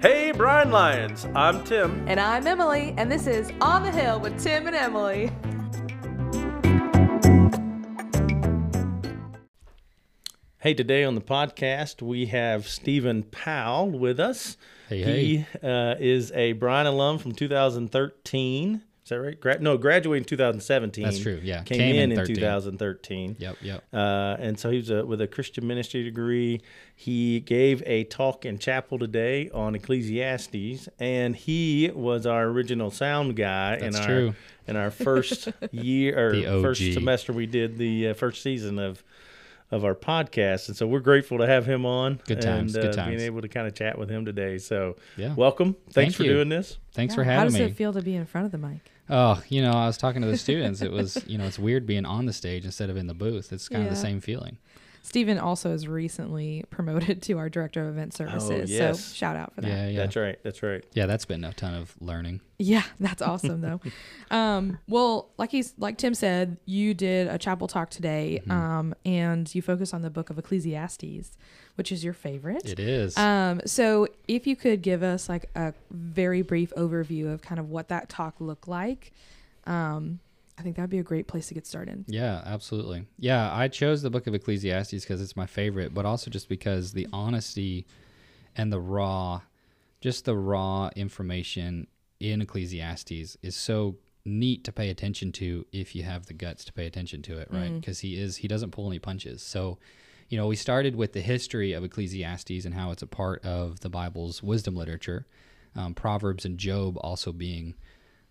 Hey, Bryan Lions. I'm Tim. And I'm Emily, and this is On the Hill with Tim and Emily. Hey, today on the podcast, we have Stephen Powell with us. Hey, He uh, is a Bryan alum from 2013. Is that right? Gra- no, graduated in 2017. That's true, yeah. Came, Came in in in 2013. Yep, yep. Uh, and so he was a, with a Christian ministry degree. He gave a talk in chapel today on Ecclesiastes, and he was our original sound guy in That's our in our first year or first semester we did the uh, first season of of our podcast, and so we're grateful to have him on. Good times, and, good uh, Being able to kind of chat with him today. So Yeah. welcome. Thanks Thank for you. doing this. Thanks for having me. How does me. it feel to be in front of the mic? Oh, you know, I was talking to the students. It was, you know, it's weird being on the stage instead of in the booth. It's kind of the same feeling. Stephen also is recently promoted to our Director of Event Services. Oh, yes. So shout out for that. Yeah, yeah. That's right. That's right. Yeah, that's been a ton of learning. Yeah, that's awesome though. um, well, like he's like Tim said, you did a chapel talk today, Mm-hmm. um, and you focus on the book of Ecclesiastes, which is your favorite. It is. Um, so if you could give us like a very brief overview of kind of what that talk looked like, um, I think that'd be a great place to get started. Yeah, absolutely. Yeah, I chose the book of Ecclesiastes because it's my favorite, but also just because the honesty and the raw, just the raw information in Ecclesiastes is so neat to pay attention to if you have the guts to pay attention to it, right? Because he is he doesn't pull any punches. So, you know, we started with the history of Ecclesiastes and how it's a part of the Bible's wisdom literature. Um, Proverbs and Job also being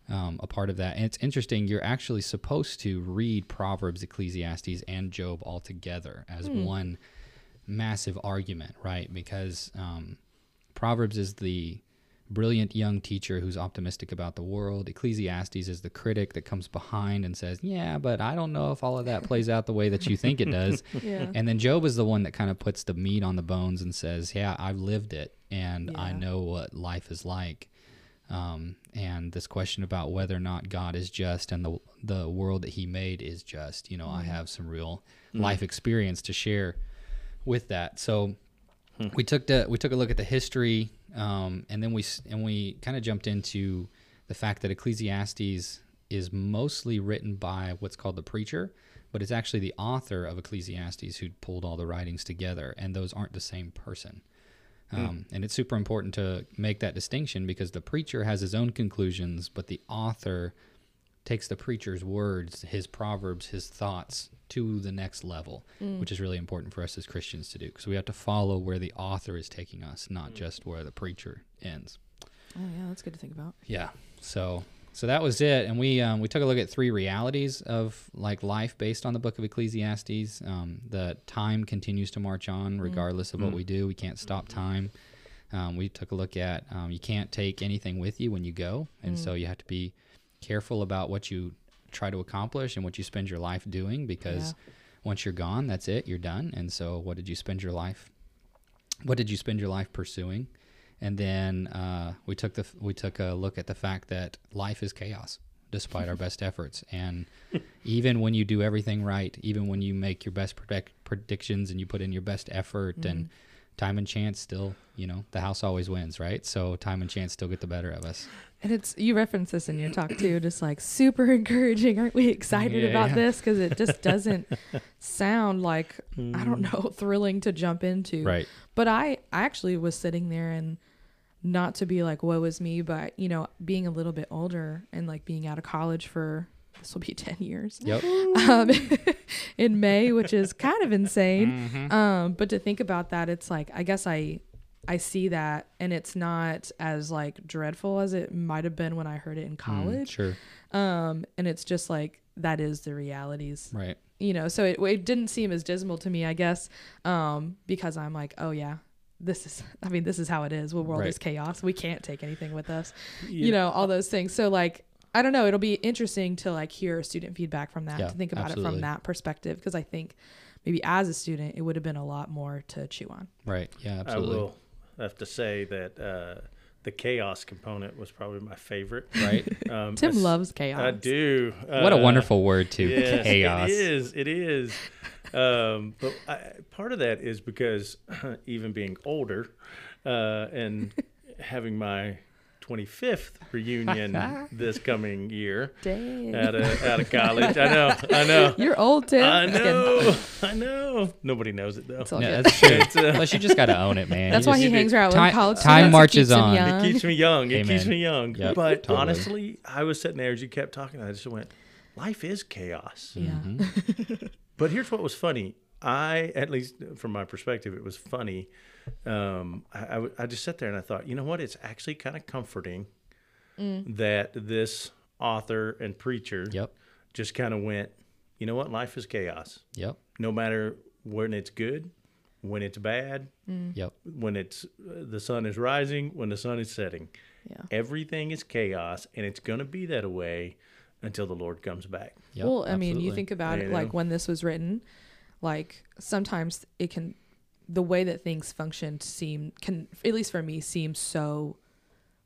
um, a part of that. And it's interesting, you're actually supposed to read Proverbs, Ecclesiastes, and Job all together as one massive argument, right? Because um, Proverbs is the brilliant young teacher who's optimistic about the world. Ecclesiastes is the critic that comes behind and says, Yeah, but I don't know if all of that plays out the way that you think it does. Yeah. And then Job is the one that kind of puts the meat on the bones and says, "Yeah, I've lived it, and I know what life is like." Um, and this question about whether or not God is just and the the world that He made is just, you know, I mm-hmm. have some real mm. life experience to share with that. So hmm. we took the we took a look at the history, um, and then we and we kind of jumped into the fact that Ecclesiastes is mostly written by what's called the preacher, but it's actually the author of Ecclesiastes who pulled all the writings together, and those aren't the same person. Um, And it's super important to make that distinction because the preacher has his own conclusions, but the author takes the preacher's words, his proverbs, his thoughts to the next level, which is really important for us as Christians to do because we have to follow where the author is taking us, not just where the preacher ends. Oh yeah, that's good to think about. Yeah. So so that was it, and we um, we took a look at three realities of like life based on the book of Ecclesiastes. Um, the time continues to march on regardless of what we do. We can't stop time. Um, we took a look at um, you can't take anything with you when you go, and so you have to be careful about what you try to accomplish and what you spend your life doing because once you're gone, that's it. You're done. And so, what did you spend your life? What did you spend your life pursuing? And then uh, we took the we took a look at the fact that life is chaos, despite our best efforts. And even when you do everything right, even when you make your best predict- predictions and you put in your best effort, and time and chance still, you know, the house always wins, right? So time and chance still get the better of us. And it's you reference this in your talk too, just like super encouraging. Aren't we excited Yeah, about yeah. this? Because it just doesn't sound like I don't hmm. know thrilling to jump into. Right. But I I actually was sitting there and not to be like woe is me, but you know being a little bit older and like being out of college for this will be ten years Yep. um, in May, which is kind of insane. Mm-hmm. Um, but to think about that, it's like I guess I I see that, and it's not as like dreadful as it might have been when I heard it in Mm, college. sure. Um, and it's just like that is the realities, Right. you know. So it it didn't seem as dismal to me, I guess, um, because I'm like, oh yeah. This is, I mean, this is how it is. The world Right. is chaos. We can't take anything with us, you know, all those things. So, like, I don't know. It'll be interesting to like hear student feedback from that, Yeah, to think about it from that perspective, because I think maybe as a student, it would have been a lot more to chew on. Right. Yeah. Absolutely. I will have to say that uh, the chaos component was probably my favorite. Right. Um, Tim as- loves chaos. I do. what a Uh, wonderful word too. Yes, Chaos. It is. It is. Um, but I, part of that is because even being older, uh, and having my 25th reunion this coming year Dang. out of out of college. I know, I know, You're old, Tim. I know, I know. Nobody knows it though. It's all Yeah, good. that's true. It's, uh, Plus, you just got to own it, man. That's You why just- he hangs around Time- with college time marches on. It. It keeps me young. It keeps me young. Yep, but totally. honestly, I was sitting there as you kept talking. I just went, life is chaos. Yeah. Mm-hmm. But here's what was funny. I, at least from my perspective, it was funny. Um, I, I w- I just sat there and I thought, you know what? It's actually kind of comforting that this author and preacher Yep. just kind of went, you know what? Life is chaos. Yep. No matter when it's good, when it's bad, Yep. when it's uh, the sun is rising, when the sun is setting. Yeah. Everything is chaos, and it's going to be that way until the Lord comes back. Yep. well, I mean, you think about it You like when this was written, like sometimes it can, the way that things function seem can at least for me seem so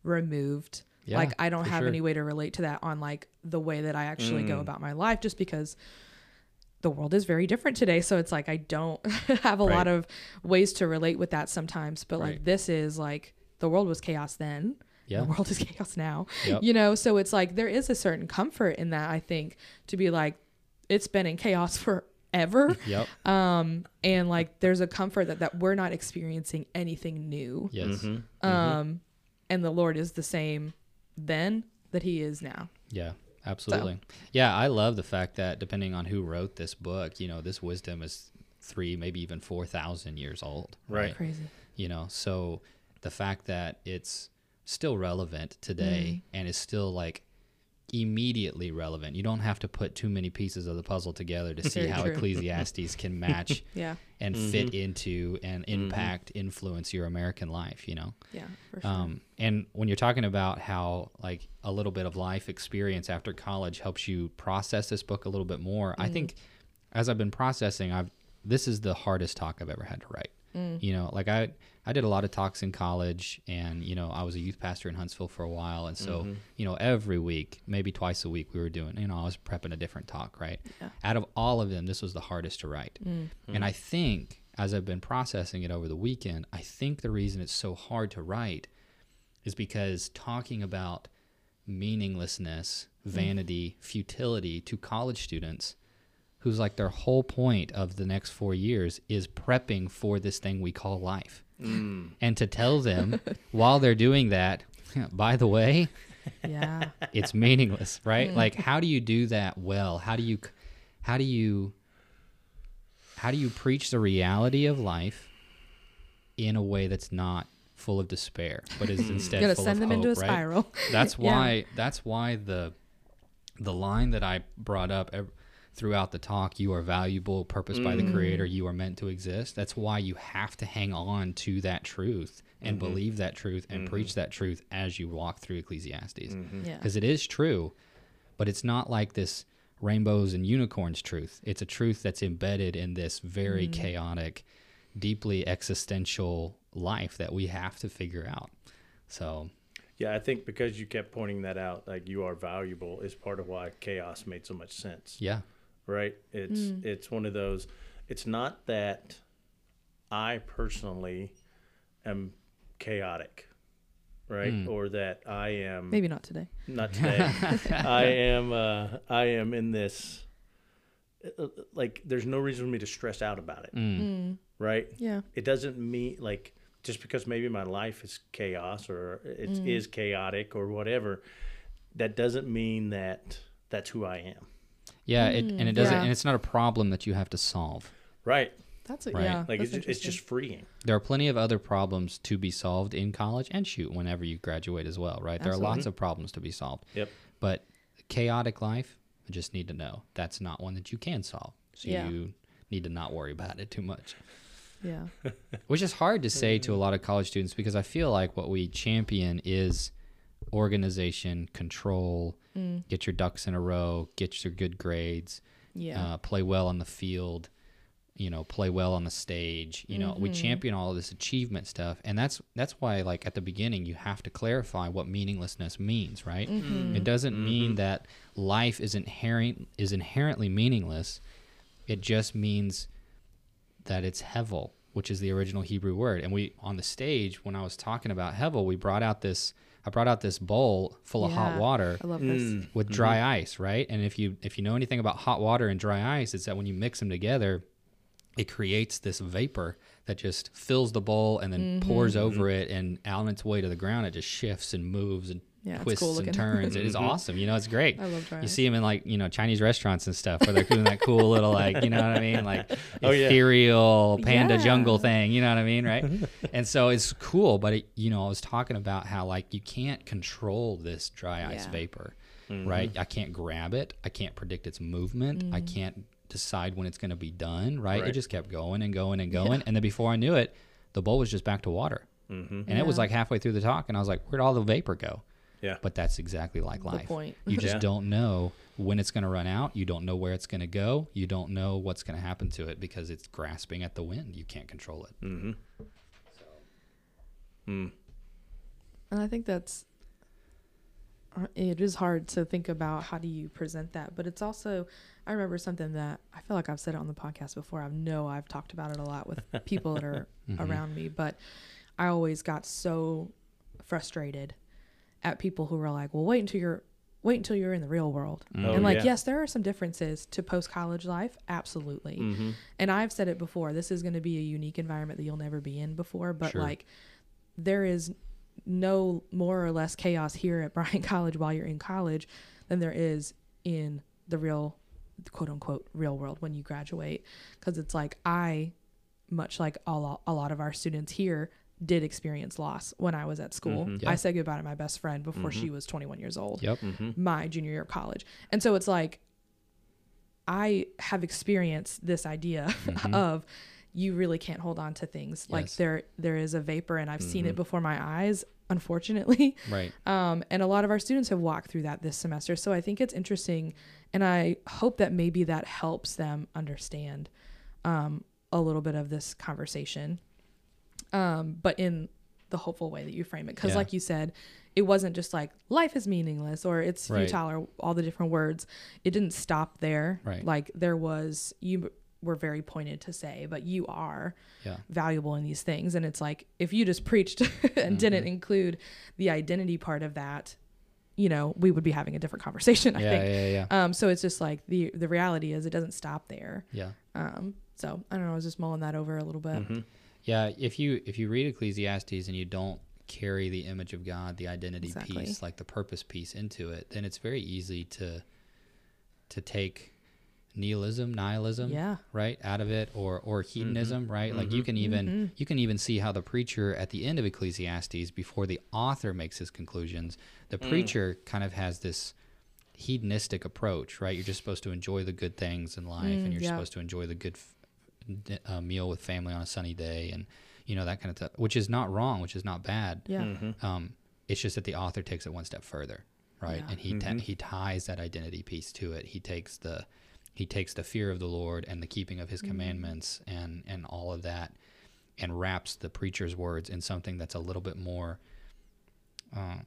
removed. Yeah, like I don't have sure. any way to relate to that on like the way that I actually Mm. go about my life, just because the world is very different today. So it's like I don't have a lot of ways to relate with that sometimes. But like this is like the world was chaos then. Yeah. The world is chaos now. Yep. You know, so it's like there is a certain comfort in that, I think, to be like, it's been in chaos forever. Yep. Um, and like there's a comfort that, that we're not experiencing anything new. Yes. Mm-hmm. Um, and the Lord is the same then that he is now. Yeah, absolutely. Yeah, I love the fact that depending on who wrote this book, you know, this wisdom is three, maybe even 4,000 years old. Right. Crazy. You know, so the fact that it's still relevant today and is still like immediately relevant. You don't have to put too many pieces of the puzzle together to see Very how true. Ecclesiastes can match Yeah. and mm-hmm. fit into and mm-hmm. impact, influence your American life, you know? Yeah. For sure. Um, and when you're talking about how like a little bit of life experience after college helps you process this book a little bit more, I mm-hmm. think as I've been processing, I've this is the hardest talk I've ever had to write. Mm. You know, like I I did a lot of talks in college, and you know I was a youth pastor in Huntsville for a while, and so mm-hmm. you know every week, maybe twice a week, we were doing. You know, I was prepping a different talk, right? Yeah. Out of all of them, this was the hardest to write, mm. and mm. I think as I've been processing it over the weekend, I think the reason it's so hard to write is because talking about meaninglessness, vanity, futility to college students who's like their whole point of the next four years is prepping for this thing we call life. Mm. And to tell them while they're doing that, by the way, yeah. it's meaningless, right? Mm. Like how do you do that well? How do you how do you how do you preach the reality of life in a way that's not full of despair, but is mm. instead Gonna full send of them hope, into a right? spiral. That's Yeah. why. That's why the the line that I brought up ev- throughout the talk, "You are valuable, purposed by the mm. Creator. You are meant to exist." That's why you have to hang on to that truth and mm-hmm. believe that truth and preach mm-hmm. that truth as you walk through Ecclesiastes, mm-hmm. Yeah. because it is true, but it's not like this rainbows and unicorns truth. It's a truth that's embedded in this very chaotic, deeply existential life that we have to figure out. So Yeah, I think because you kept pointing that out, like you are valuable, is part of why chaos made so much sense. yeah. Right? It's it's one of those. It's not that I personally am chaotic, right? Or that I am Maybe not today. not today. I am uh, I am in this. uh, Like, there's no reason for me to stress out about it, Mm. right? Yeah. It doesn't mean like just because maybe my life is chaos or it is chaotic or whatever. That doesn't mean that that's who I am, Yeah, it, and it doesn't, mm, yeah. and it's not a problem that you have to solve. right? That's a, Right. yeah. Like that's it's just, it's just freeing. There are plenty of other problems to be solved in college and shoot whenever you graduate as well, right? There are lots of problems to be solved. Yep. But chaotic life, I just need to know that's not one that you can solve. So Yeah. you need to not worry about it too much. yeah. Which is hard to say to a lot of college students because I feel like what we champion is organization, control, get your ducks in a row, get your good grades, Yeah. uh, play well on the field, you know, play well on the stage. You know, we Mm-hmm. champion all of this achievement stuff, and that's that's why, like at the beginning, you have to clarify what meaninglessness means, right? Mm-hmm. It doesn't mean that life is inherent is inherently meaningless. It just means that it's hevel, which is the original Hebrew word. And we on the stage when I was talking about Hevel, we brought out this I brought out this bowl full of hot water I love this. Mm. with dry ice, right? And if you if you know anything about hot water and dry ice, it's that when you mix them together, it creates this vapor that just fills the bowl and then pours over it, and out on its way to the ground, it just shifts and moves and Yeah, it's twists cool and looking. turns. it is awesome. You know, it's great. I love dry You see them in like you know Chinese restaurants and stuff where they're doing that cool little like you know what I mean like Oh, yeah. ethereal panda Yeah. jungle thing. You know what I mean, right? and so it's cool, but it, you know I was talking about how like you can't control this dry ice Yeah. vapor, right? I can't grab it. I can't predict its movement. I Mm. can't decide when it's going to be done. Right? It just kept going and going and going, and then before I knew it, the bowl was just back to water. Mm-hmm. And it was like halfway through the talk, and I was like, "Where'd all the vapor go?" Yeah. But that's exactly like The life. point. You just Yeah. don't know when it's going to run out. You don't know where it's going to go. You don't know what's going to happen to it because it's grasping at the wind. You can't control it. Mm-hmm. Mm. And I think that's uh, it is hard to think about how do you present that, but it's also I remember something that I feel like I've said it on the podcast before. I know I've talked about it a lot with people that are around me, but I always got so frustrated at people who were like, "Well, wait until you're wait until you're in the real world." Oh, and like, yeah. yes, there are some differences to post college life, absolutely. Mm-hmm. And I've said it before, this is going to be a unique environment that you'll never be in before, but Sure. like there is no more or less chaos here at Bryan College while you're in college than there is in the real quote unquote real world when you graduate because it's like I much like a lot, a lot of our students here did experience loss when I was at school. Mhm. Yeah. I said goodbye to my best friend before she was 21 years old Yep. Mm-hmm. my junior year of college. And so it's like I have experienced this idea Mhm. of you really can't hold on to things. Like there there is a vapor and I've seen it before my eyes, unfortunately. Right. Um, and a lot of our students have walked through that this semester. So I think it's interesting and I hope that maybe that helps them understand um, a little bit of this conversation. Um, but in the hopeful way that you frame it. Because Yeah. like you said, it wasn't just like life is meaningless or it's Right. futile or all the different words. It didn't stop there. Right. Like there was you were very pointed to say, but you are Yeah. valuable in these things. And it's like if you just preached and didn't Mm-hmm. include the identity part of that, you know, we would be having a different conversation, I yeah, think. yeah. Yeah. Um, so it's just like the the reality is it doesn't stop there. Yeah. Um, so I don't know, I was just mulling that over a little bit. Mm-hmm. Yeah, if you if you read Ecclesiastes and you don't carry the image of God, the identity Exactly. piece, like the purpose piece into it, then it's very easy to to take nihilism, nihilism, Yeah. right, out of it or or hedonism, right? Like you can even Mhm. you can even see how the preacher at the end of Ecclesiastes before the author makes his conclusions, the preacher kind of has this hedonistic approach, right? You're just supposed to enjoy the good things in life Mm, and you're yeah. supposed to enjoy the good f- d- uh, meal with family on a sunny day and you know that kind of stuff, which is not wrong, which is not bad. Yeah. Mm-hmm. Um, it's just that the author takes it one step further, right? Yeah. And he ta- Mhm. he ties that identity piece to it. He takes the he takes the fear of the Lord and the keeping of His Mm-hmm. commandments and and all of that, and wraps the preacher's words in something that's a little bit more. Uh,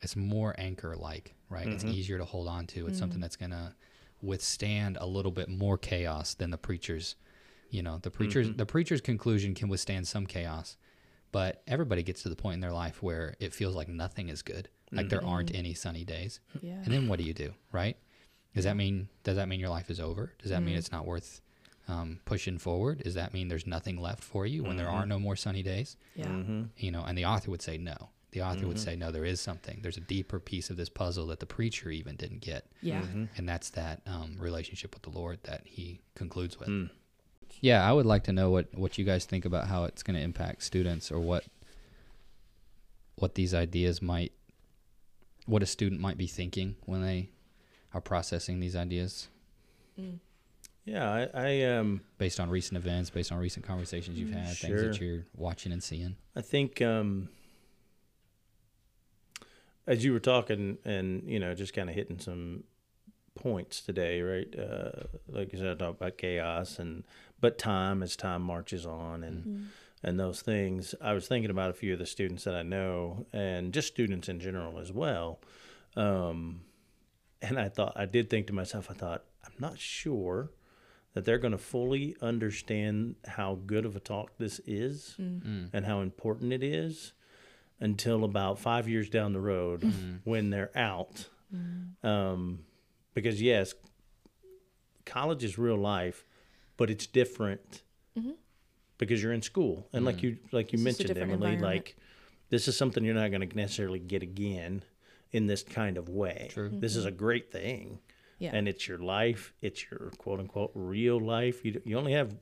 it's more anchor like, right? It's Mhm. easier to hold on to. It's something that's gonna withstand a little bit more chaos than the preacher's. You know, the preacher's Mhm. the preacher's conclusion can withstand some chaos, but everybody gets to the point in their life where it feels like nothing is good, like there aren't Mhm. any sunny days. Yeah. And then what do you do, right? Does that mean does that mean your life is over? Does that mean Mm. it's not worth um, pushing forward? Does that mean there's nothing left for you when there are no more sunny days? yeah. Mm-hmm. You know, and the author would say no. The author would Mhm. say no. There is something. There's a deeper piece of this puzzle that the preacher even didn't get, Yeah. Mm-hmm. and that's that um, relationship with the Lord that he concludes with. Mm. Yeah, I would like to know what what you guys think about how it's going to impact students or what what these ideas might what a student might be thinking when they are processing these ideas Mm. Yeah, I, I um based on recent events, based on recent conversations you've had, things that you're watching and seeing. I think um, as you were talking and you know just kind of hitting some points today, right? Uh, like you said, I talked about chaos and but time as time marches on and Mm. and those things. I was thinking about a few of the students that I know and just students in general as well. Um, and I thought I did think to myself, I thought I'm not sure that they're going to fully understand how good of a talk this is Mm. and how important it is until about five years down the road Mm-hmm. when they're out. Um, because, yes, college is real life, but it's different because you're in school. And like you like you Mm-hmm. It's mentioned, Emily, like this is something you're not going to necessarily get again in this kind of way. True. This is a great thing Yeah. and it's your life. It's your quote unquote real life. You you only have,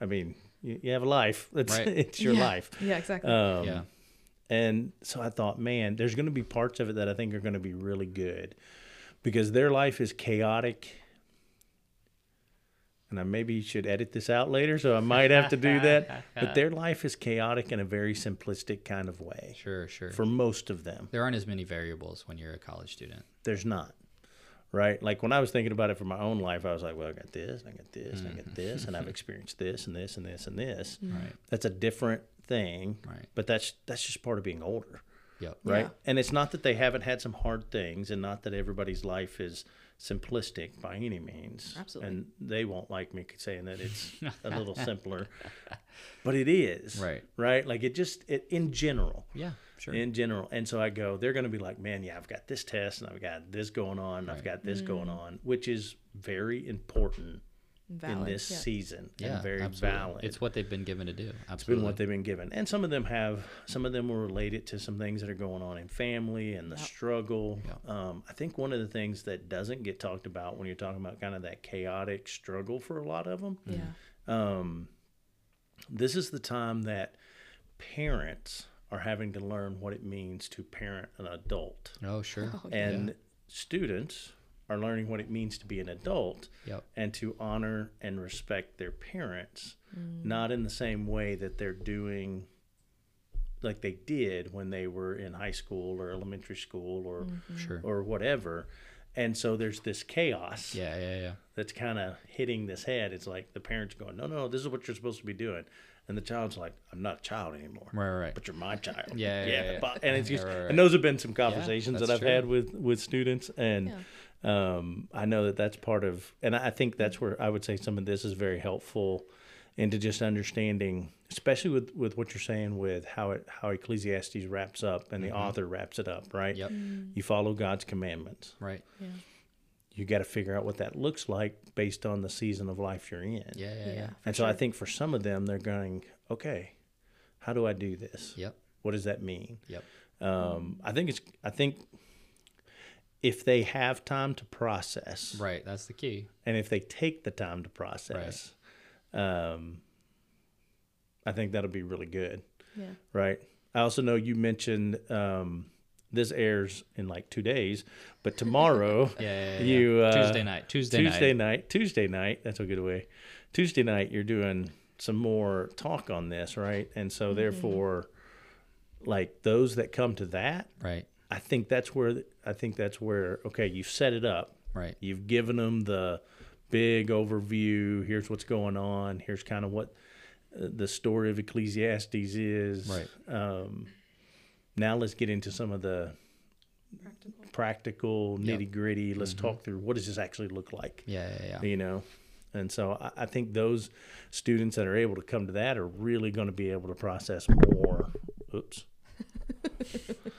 I mean, you, you have a life. It's Right. it's your yeah. life. Yeah, exactly. Um, yeah. And so I thought, man, there's going to be parts of it that I think are going to be really good because their life is chaotic. And I maybe should edit this out later, so I might have to do that. But their life is chaotic in a very simplistic kind of way Sure, sure. for most of them. there aren't as many variables when you're a college student. there's not right like when i was thinking about it for my own life i was like well i got this and i got this and i got mm-hmm. this and i've experienced this and this and this and this Right. that's a different thing Right. but that's that's just part of being older Yep. right Yeah. and it's not that they haven't had some hard things and not that everybody's life is simplistic by any means Absolutely. and they won't like me saying that it's a little simpler but it is Right. right like it just it in general Yeah. Sure. in general. And so I go, they're going to be like, man, yeah, I've got this test and I've got this going on, and I've got this going mm. on, which is very important in this yeah. season yeah. and very absolutely. valid. It's what they've been given to do. It's been what they've been given. And some of them have, some of them will relate it to some things that are going on in family and the Yep. struggle. Yep. Um, I think one of the things that doesn't get talked about when you're talking about kind of that chaotic struggle for a lot of them Yeah. um, this is the time that parents are having to learn what it means to parent an adult, Oh, sure. Oh, and students are learning what it means to be an adult Yep. and to honor and respect their parents, Mm. not in the same way that they're doing like they did when they were in high school or elementary school or Mm-hmm. Sure. or whatever. And so there's this chaos Yeah. Yeah. Yeah. that's kind of hitting this head. It's like the parents going, no, no, this is what you're supposed to be doing. And the child's like, I'm not a child anymore. Right. Right. right. But you're my child. Yeah, yeah, yeah. But, and it's Yeah, just, right, right. and those have been some conversations that I've true. had with, with students. And um, I know that that's part of, and I think that's where I would say some of this is very helpful into just understanding, especially with, with what you're saying with how it, how Ecclesiastes wraps up and the author wraps it up, right? Mm-hmm. Yep. You follow God's commandments. Right. Yeah. You got to figure out what that looks like based on the season of life you're in. Yeah. Yeah. Yeah. Yeah. And so I think for some of them, they're going, okay, how do I do this? Yep. What does that mean? Yep. Um, I think it's, I think if they have time to process Right. That's the key. and if they take the time to process, um, I think that'll be really good. Yeah. Right. I also know you mentioned, um, this airs in like two days, but tomorrow Yeah. yeah, yeah, you, yeah. uh, Tuesday night. Tuesday, night. Tuesday night. night. Tuesday night. That's a good way. Tuesday night, you're doing some more talk on this, right? And so, therefore, like those that come to that, Right. I think that's where I think that's where okay, you've set it up. Right. You've given them the big overview. Here's what's going on. Here's kind of what uh, the story of Ecclesiastes is. Right. Um, now let's get into some of the Practical. practical Mm-hmm. nitty gritty. Let's talk through what does this actually look like Yeah. Yeah. Yeah. you know and so I, I think those students that are able to come to that are really going to be able to process more oops Boing.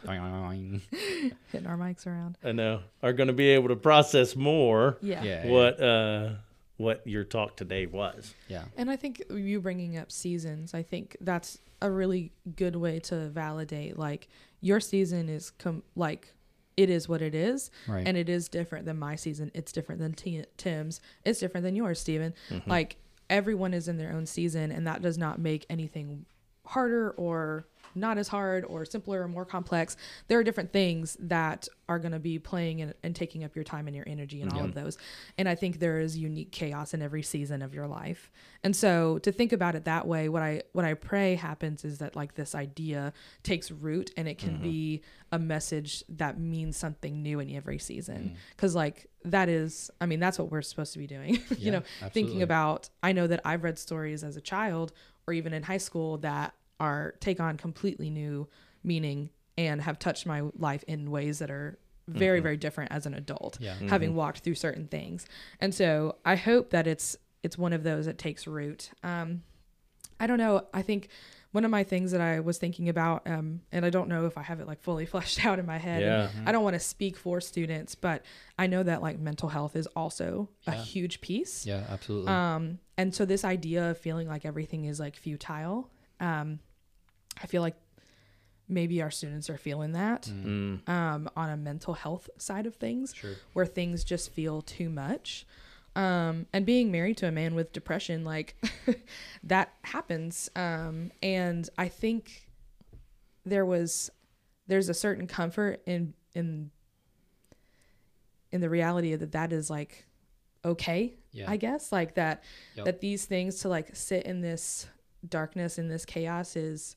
Hitting our mics around. i know are going to be able to process more Yeah. yeah. what uh what your talk today was Yeah. And I think you bringing up seasons, I think that's a really good way to validate like your season is com- like it is what it is Right. and it is different than my season. It's different than T- Tim's. It's different than yours, Stephen. Like everyone is in their own season and that does not make anything harder or not as hard or simpler or more complex. There are different things that are going to be playing and, and taking up your time and your energy and all of those. And I think there is unique chaos in every season of your life. And so to think about it that way, what I what I pray happens is that like this idea takes root and it can mm-hmm. be a message that means something new in every season. Mm. Cuz like that is I mean that's what we're supposed to be doing. you Yeah, know, thinking about I know that I've read stories as a child or even in high school that are take on completely new meaning and have touched my life in ways that are very very different as an adult Yeah. having walked through certain things and so i hope that it's it's one of those that takes root. Um, I don't know. I think one of my things that I was thinking about, um, and I don't know if I have it like fully fleshed out in my head. and Yeah. I don't want to speak for students, but I know that like mental health is also a huge piece. Yeah, absolutely. Um, and so this idea of feeling like everything is like futile, um, I feel like maybe our students are feeling that Mm. um, on a mental health side of things, Sure. where things just feel too much. Um, and being married to a man with depression, like that happens. Um, and I think there was, there's a certain comfort in in in the reality that that is like okay Yeah. I guess like that Yep. that these things to like sit in this darkness in this chaos is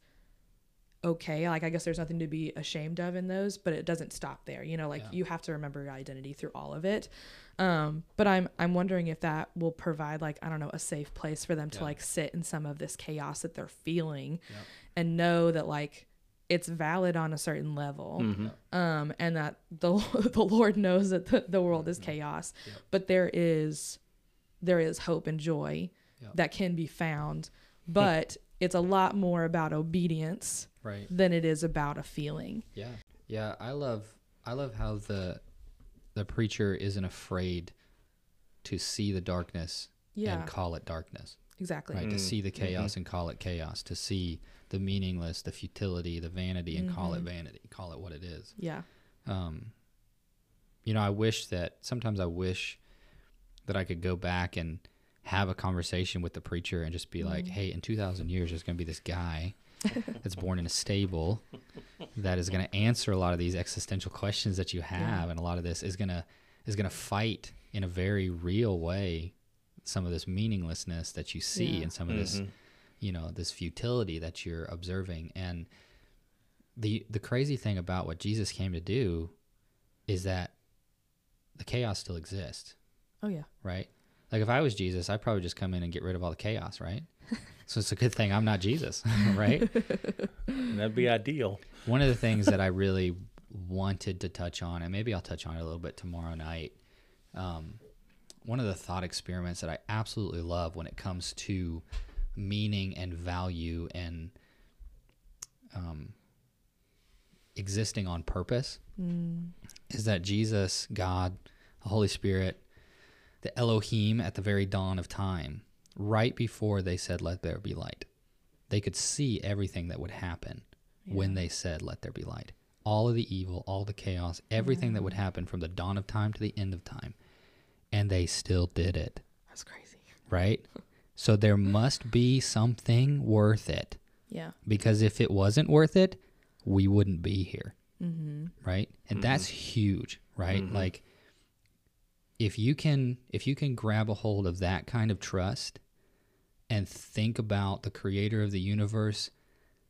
okay. Like I guess there's nothing to be ashamed of in those, but it doesn't stop there. You know, like Yeah. you have to remember your identity through all of it. Um, but I'm I'm wondering if that will provide like I don't know a safe place for them to like sit in some of this chaos that they're feeling Yeah. and know that like it's valid on a certain level Mhm. um, and that the the Lord knows that the, the world is chaos, Yep. but there is there is hope and joy Yep. that can be found, but it's a lot more about obedience Right. than it is about a feeling. Yeah. Yeah, I love I love how the the preacher isn't afraid to see the darkness Yeah, and call it darkness. exactly. Right? To Mm. see the chaos and call it chaos. To see the meaningless, the futility, the vanity and call it Mhm. vanity. Call it what it is. Yeah, um, you know, I wish that sometimes I wish that I could go back and have a conversation with the preacher and just be like, Mhm. hey, in 2,000 years, there's going to be this guy that's born in a stable that is going to answer a lot of these existential questions that you have. And a lot of this is going to, is going to fight in a very real way some of this meaninglessness that you see Yeah. and some of this Mhm. you know this futility that you're observing and the the crazy thing about what Jesus came to do is that the chaos still exists oh yeah, right like if I was Jesus I'd probably just come in and get rid of all the chaos right so it's a good thing I'm not Jesus right That'd be ideal. one of the things that I really wanted to touch on, and maybe I'll touch on it a little bit tomorrow night. Um, one of the thought experiments that I absolutely love when it comes to meaning and value and um, existing on purpose mm, is that Jesus, God, the Holy Spirit, the Elohim at the very dawn of time, right before they said, Let there be light, they could see everything that would happen when they said, Let there be light. All of the evil, all the chaos, everything that would happen from the dawn of time to the end of time. And they still did it, that's crazy. right? So there must be something worth it Yeah, because if it wasn't worth it, we wouldn't be here mm-hmm. right and that's huge right Mhm. like if you can if you can grab a hold of that kind of trust and think about the creator of the universe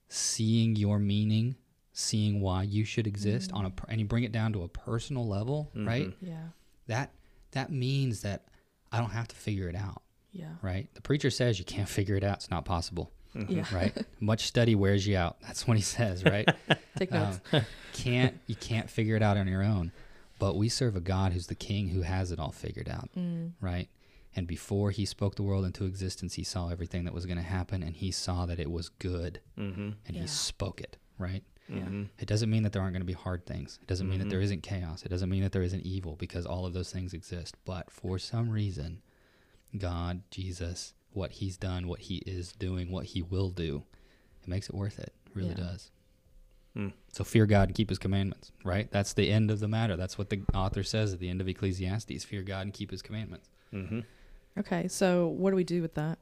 seeing your meaning seeing why you should exist on a mm-hmm. and you bring it down to a personal level mm-hmm. right? Yeah, that that means that i don't have to figure it out yeah, right? The preacher says you can't figure it out. It's not possible mm-hmm. yeah. right? Much study wears you out. That's what he says right? Take um, notes. can't you can't figure it out on your own but we serve a god who's the king who has it all figured out mm, right and before he spoke the world into existence he saw everything that was going to happen and he saw that it was good Mm-hmm. and Yeah. he spoke it right Mm-hmm. it doesn't mean that there aren't going to be hard things it doesn't mean that Mhm. there isn't chaos it doesn't mean that there isn't evil because all of those things exist but for some reason god jesus what he's done what he is doing what he will do it makes it worth it it really Yeah. does Hmm. so fear God and keep his commandments, right? That's the end of the matter. That's what the author says at the end of Ecclesiastes. Fear God and keep his commandments. Mm-hmm. Okay, so what do we do with that?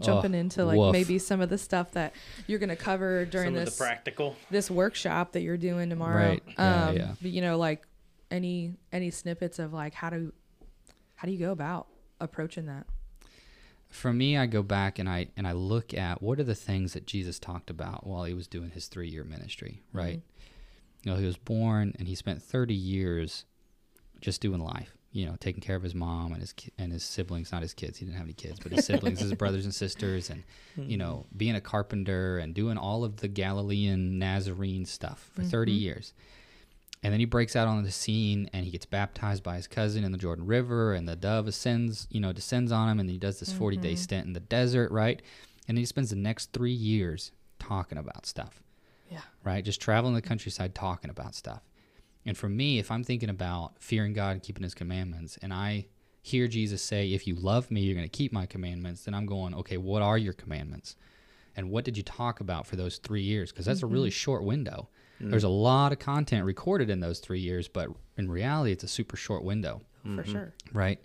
Jumping into like woof. maybe some of the stuff that you're going to cover during Some this of the practical. this workshop that you're doing tomorrow. Right. Yeah, Um, yeah. but, you know, like any any snippets of like how do how do you go about approaching that? For me, I go back and I and I look at what are the things that Jesus talked about while he was doing his three year ministry, right? You know, he was born and he spent 30 years just doing life, you know, taking care of his mom and his ki- and his siblings, not his kids. He didn't have any kids, but his siblings, his brothers and sisters and you know, being a carpenter and doing all of the Galilean Nazarene stuff for 30 Mhm. years. And then he breaks out on the scene and he gets baptized by his cousin in the Jordan River and the dove ascends, you know, descends on him and he does this 40 day mm-hmm. stint in the desert, right? And he spends the next 3 years talking about stuff, Yeah. right? Just traveling the countryside talking about stuff. And for me, if I'm thinking about fearing God and keeping his commandments and I hear Jesus say, "If you love me, you're going to keep my commandments," then I'm going, "Okay, what are your commandments?" And what did you talk about for those 3 years? Because that's a really mm-hmm. short window. Mm. There's a lot of content recorded in those three years, but in reality, it's a super short window, mm-hmm. For sure. right?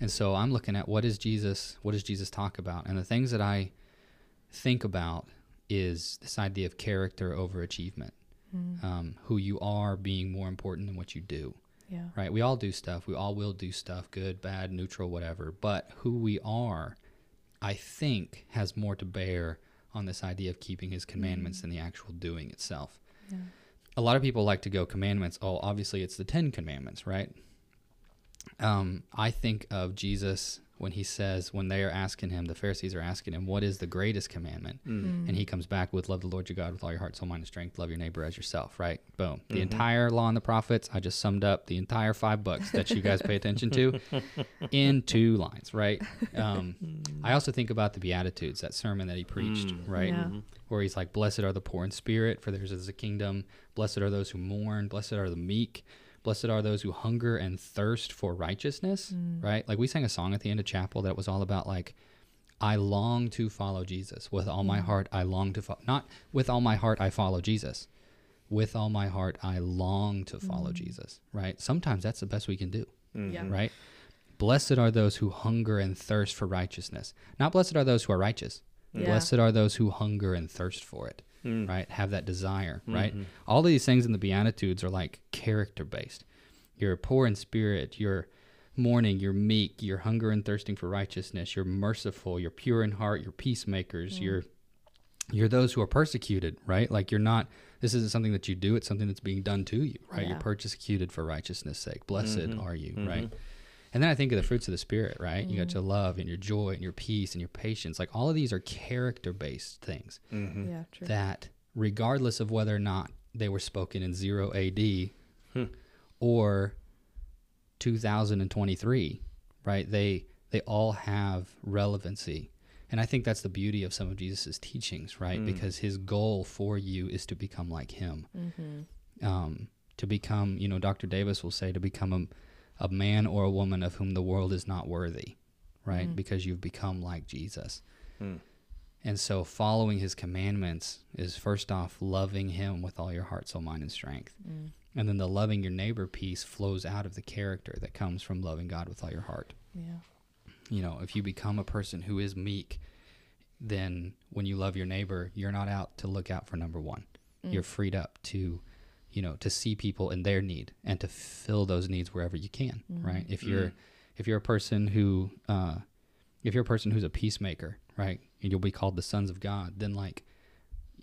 And so I'm looking at what is Jesus, what does Jesus talk about? And the things that I think about is this idea of character over achievement, mm. um, who you are being more important than what you do, Yeah. right? We all do stuff. We all will do stuff, good, bad, neutral, whatever. But who we are, I think, has more to bear on this idea of keeping his commandments mm. than the actual doing itself A lot of people like to go commandments. Oh, obviously it's the Ten Commandments, right? Um, I think of Jesus when he says, when they are asking him, the Pharisees are asking him, what is the greatest commandment? Mm. mm. And he comes back with, love the Lord your God with all your heart, soul, mind, and strength. Love your neighbor as yourself, right? Boom. The mm-hmm. entire law and the prophets, I just summed up the entire five books that you guys pay attention to in two lines, right? Um, mm. I also think about the Beatitudes, that sermon that he preached, mm. right? Yeah. Mm-hmm. where he's like, Blessed are the poor in spirit, for theirs is the kingdom. Blessed are those who mourn. Blessed are the meek. Blessed are those who hunger and thirst for righteousness, mm. right? Like we sang a song at the end of chapel that was all about like, I long to follow Jesus. With all my mm. heart, I long to follow. Not with all my heart, I follow Jesus. With all my heart, I long to follow mm. Jesus, right? Sometimes that's the best we can do mm-hmm. Yeah. right? Blessed are those who hunger and thirst for righteousness. Not blessed are those who are righteous. Yeah. Blessed are those who hunger and thirst for it, Mm. right? Have that desire, mm-hmm. right? All of these things in the Beatitudes are like character based. You're poor in spirit, you're mourning, you're meek, you're hunger and thirsting for righteousness, you're merciful, you're pure in heart, you're peacemakers, mm. you're you're those who are persecuted, right? Like you're not this isn't something that you do, it's something that's being done to you, right? Yeah. You're persecuted for righteousness' sake. Blessed mm-hmm. are you, mm-hmm. right? And then I think of the fruits of the spirit, right? You got mm-hmm. your love and your joy and your peace and your patience. Like all of these are character based things mm-hmm. Yeah. True. that, regardless of whether or not they were spoken in 0 AD hmm. or 2023, right? They they all have relevancy. And I think that's the beauty of some of Jesus's teachings, right? Mm. Because his goal for you is to become like him. Mm-hmm. Um, to become, you know, Dr. Davis will say, to become a, a man or a woman of whom the world is not worthy, right? Mm. Because you've become like Jesus. Hmm. And so following his commandments is first off loving him with all your heart, soul, mind, and strength. Mm. And then the loving your neighbor piece flows out of the character that comes from loving God with all your heart. Yeah. You know, if you become a person who is meek, then when you love your neighbor, you're not out to look out for number one. You're mm. freed up to, you know, to see people in their need and to fill those needs wherever you can, mm-hmm. right? If mm-hmm. you're if you're a person who uh, if you're a person who's a peacemaker, right, and you'll be called the sons of God, then like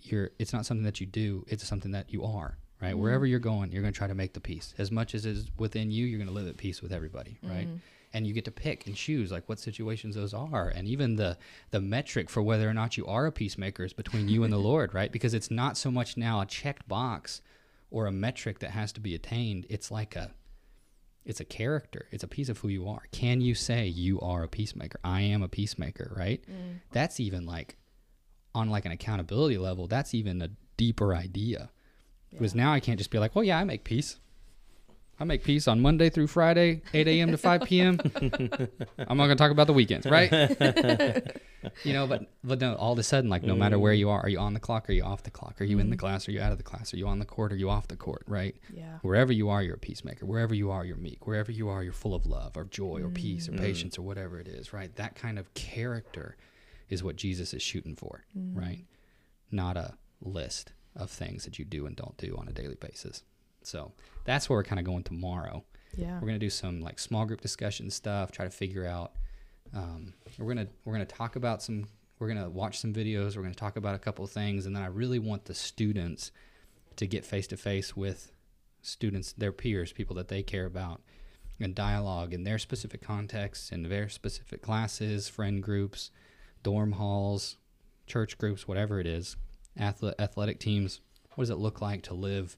you're it's not something that you do, it's something that you are, right? Mm-hmm. Wherever you're going, you're going to try to make the peace. As much as is within you, you're going to live at peace with everybody, right? And you get to pick and choose like what situations those are, and even the the metric for whether or not you are a peacemaker is between you and the Lord, right? Because it's not so much now a checked box or a metric that has to be attained. It's like a it's a character. It's a piece of who you are. Can you say you are a peacemaker? I am a peacemaker, right? Mm. That's even like on like an accountability level, that's even a deeper idea. Because now I can't just be like, well, yeah, I make peace. I make peace on Monday through Friday, 8 a.m. to 5 p.m. I'm not going to talk about the weekends, right? you know, but but no, all of a sudden, like no matter where you are, are you on the clock? Are you off the clock? Are you in the mm-hmm. class? Are you out of the class? Are you on the court? Are you off the court? Right? Yeah. Wherever you are, you're a peacemaker. Wherever you are, you're meek. Wherever you are, you're full of love or joy or peace or mm. patience or whatever it is, right? That kind of character is what Jesus is shooting for, mm. right? Not a list of things that you do and don't do on a daily basis. So that's where we're kind of going tomorrow. Yeah. We're gonna do some like small group discussion stuff, try to figure out. Um, we're gonna we're gonna talk about some. We're gonna watch some videos. We're gonna talk about a couple of things, and then I really want the students to get face to face with students, their peers, people that they care about, and dialogue in their specific contexts, in their specific classes, friend groups, dorm halls, church groups, whatever it is, athlete, athletic teams. What does it look like to live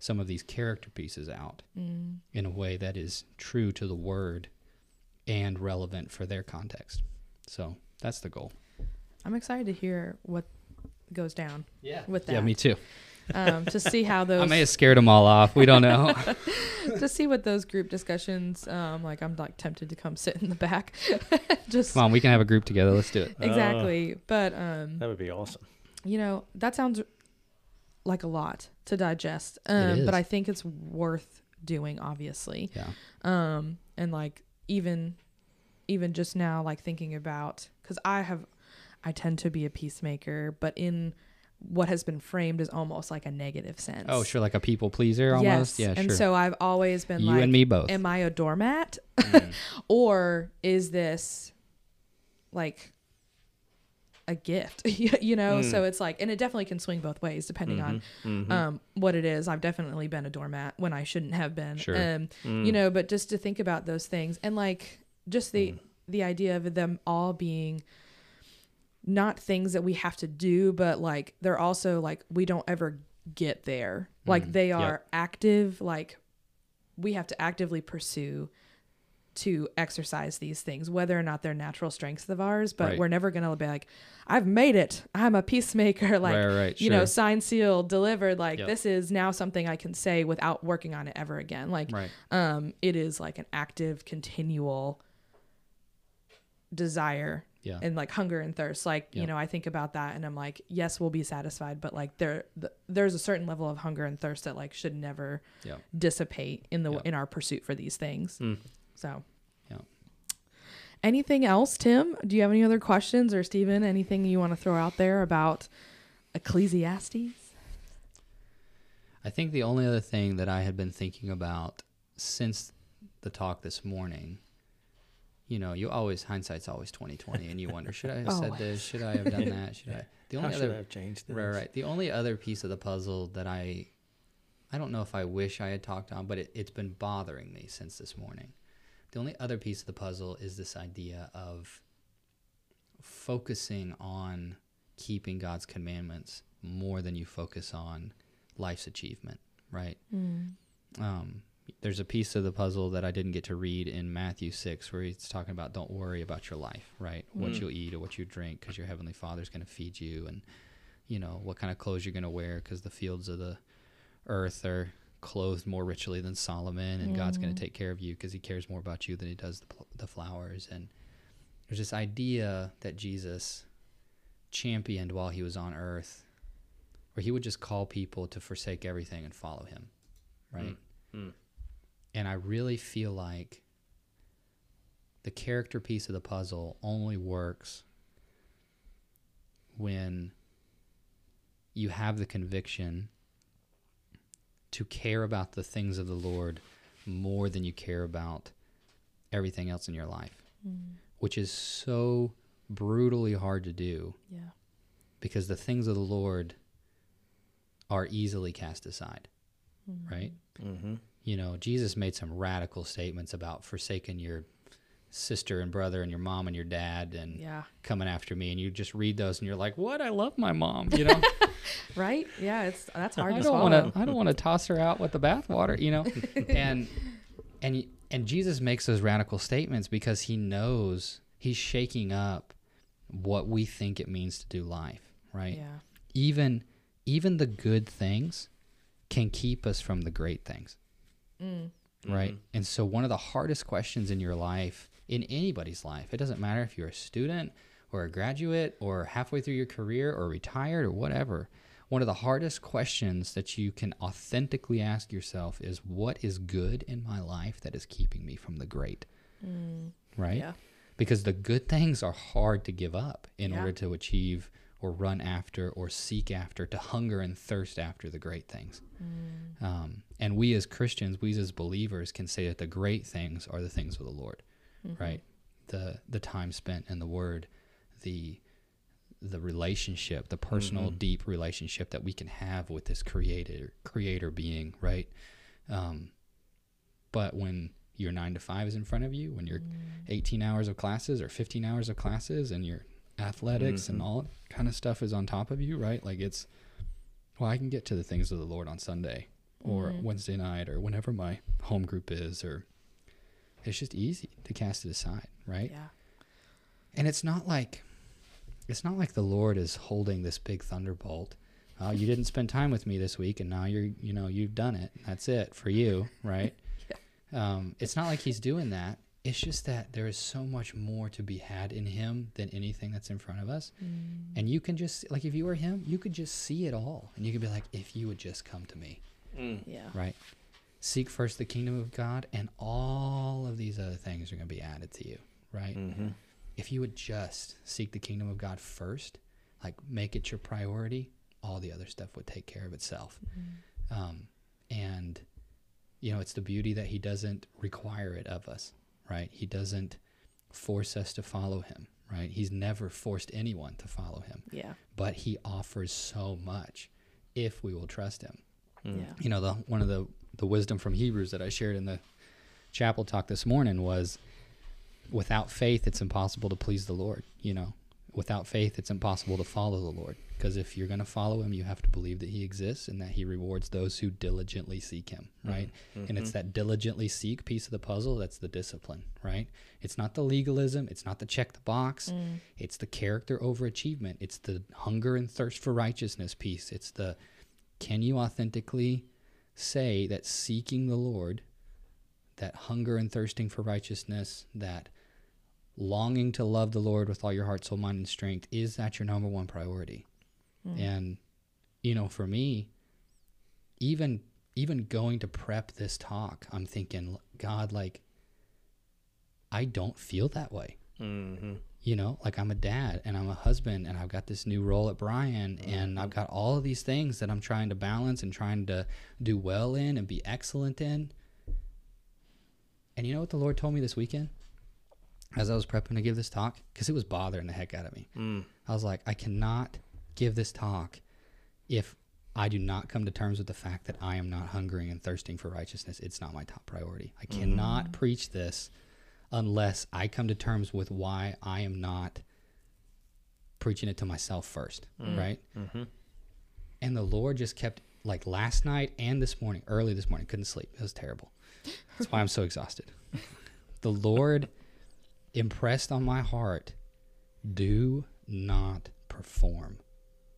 some of these character pieces out Mm. in a way that is true to the word and relevant for their context. So that's the goal. I'm excited to hear what goes down Yeah. with that. Yeah, me too. um, to see how those. I may have scared them all off. We don't know. to see what those group discussions um like I'm like tempted to come sit in the back just Come on, we can have a group together. Let's do it. exactly but um That would be awesome. you know that sounds like a lot to digest um but I think it's worth doing obviously Yeah. um and like even even just now like thinking about because I have I tend to be a peacemaker but in what has been framed as almost like a negative sense Oh, sure, like a people pleaser almost. Yes. Yeah, and sure. so I've always been you like, and me both. am I a doormat? Mm. or is this like a gift? you know? Mm. So it's like, and it definitely can swing both ways depending on Mhm. um, what it is. I've definitely been a doormat when I shouldn't have been. Sure. Um, Mm. You know, but just to think about those things and like just the Mm. the idea of them all being not things that we have to do, but like they're also like we don't ever get there. Like Mm. they Yep. are active, like we have to actively pursue to exercise these things, whether or not they're natural strengths of ours, but Right. we're never gonna be like, I've made it. I'm a peacemaker. Like right, right, you know, sure. signed, sealed, delivered. Like Yep. this is now something I can say without working on it ever again. Like um it is like an active, continual desire Yeah. and like hunger and thirst. Like, you know, I think about that and I'm like, yes, we'll be satisfied, but like there th- there's a certain level of hunger and thirst that like should never Yeah. dissipate in the in our pursuit for these things. Mm. So Yep. Anything else, Tim? Do you have any other questions or Stephen, anything you want to throw out there about Ecclesiastes? I think the only other thing that I had been thinking about since the talk this morning, you know, you always hindsight's always twenty twenty, and you wonder should I have said this? Should I have done that? Should I? The How only should I other have changed this? right, right. The only other piece of the puzzle that I, I don't know if I wish I had talked on, but it, it's been bothering me since this morning. The only other piece of the puzzle is this idea of focusing on keeping God's commandments more than you focus on life's achievement, right? Um, there's a piece of the puzzle that I didn't get to read in Matthew 6 where he's talking about don't worry about your life, right? What Mm. you'll eat or what you drink because your heavenly Father's going to feed you and you know what kind of clothes you're going to wear because the fields of the earth are clothed more richly than Solomon and God's going to take care of you because he cares more about you than he does the, pl- the flowers. And there's this idea that Jesus championed while he was on earth where he would just call people to forsake everything and follow him right? Mm. and I really feel like the character piece of the puzzle only works when you have the conviction to care about the things of the Lord more than you care about everything else in your life, which is so brutally hard to do Yeah. because the things of the Lord are easily cast aside, right? Mm-hmm. you know, Jesus made some radical statements about forsaking your sister and brother and your mom and your dad and Yeah. coming after me. And you just read those and you're like, what? I love my mom. You know, Right? Yeah, it's that's hard I to don't want to, I don't want to toss her out with the bathwater, you know? and, and, and Jesus makes those radical statements because he knows he's shaking up what we think it means to do life, right? Yeah. Even, even the good things can keep us from the great things. Mm. right? And so, one of the hardest questions in your life, in anybody's life, it doesn't matter if you're a student or a graduate or halfway through your career or retired or whatever, one of the hardest questions that you can authentically ask yourself is what is good in my life that is keeping me from the great, Mm. right? Yeah. Because the good things are hard to give up in Yeah. order to achieve or run after or seek after, to hunger and thirst after the great things. Mm. Um, and we as Christians, we as believers can say that the great things are the things of the Lord, Mm-hmm. right? The the time spent in the Word, the the relationship, the personal, Mhm. deep relationship that we can have with this creator creator being, right? Um, but when your nine to five is in front of you, when your 18 hours of classes or 15 hours of classes and your athletics and Mhm. all kind of stuff is on top of you, right? Like it's, well, I can get to the things of the Lord on Sunday or Mhm. Wednesday night or whenever my home group is or it's just easy to cast it aside, right? Yeah. And it's not like it's not like the Lord is holding this big thunderbolt. Oh, you didn't spend time with me this week, and now you're, you know, you've done it. That's it for you, right? yeah. um, it's not like he's doing that. It's just that there is so much more to be had in him than anything that's in front of us. Mm. And you can just, like, if you were him, you could just see it all. And you could be like, if you would just come to me, Mm. Yeah. right? Seek first the kingdom of God, and all of these other things are going to be added to you, right? Mm-hmm. if you would just seek the kingdom of God first, like make it your priority, all the other stuff would take care of itself. Um, and, you know, it's the beauty that He doesn't require it of us, right? He doesn't force us to follow Him, right? He's never forced anyone to follow Him, Yeah. but He offers so much if we will trust Him Mm. Yeah. you know the one of the the wisdom from hebrews that i shared in the chapel talk this morning was without faith it's impossible to please the lord you know? Without faith it's impossible to follow the lord because if you're going to follow him you have to believe that he exists and that he rewards those who diligently seek him mm-hmm. right? And it's mm-hmm. that diligently seek piece of the puzzle that's the discipline right? It's not the legalism it's not the check the box mm. it's the character over achievement it's the hunger and thirst for righteousness piece it's the can you authentically say that seeking the Lord, that hunger and thirsting for righteousness, that longing to love the Lord with all your heart, soul, mind, and strength, is that your number one priority? And, you know, for me, even even going to prep this talk, I'm thinking, God, like, I don't feel that way Mm-hmm. You know like i'm a dad and i'm a husband and i've got this new role at Bryan and i've got all of these things that i'm trying to balance and trying to do well in and be excellent in. And you know what the lord told me this weekend? As i was prepping to give this talk because it was bothering the heck out of me. Mm. i was like i cannot give this talk if i do not come to terms with the fact that i am not hungering and thirsting for righteousness. It's not my top priority. I cannot preach this unless I come to terms with why I am not preaching it to myself first, right? Mm-hmm. And the Lord just kept like last night and this morning, early this morning, couldn't sleep. It was terrible. That's why I'm so exhausted. The Lord impressed on my heart, do not perform.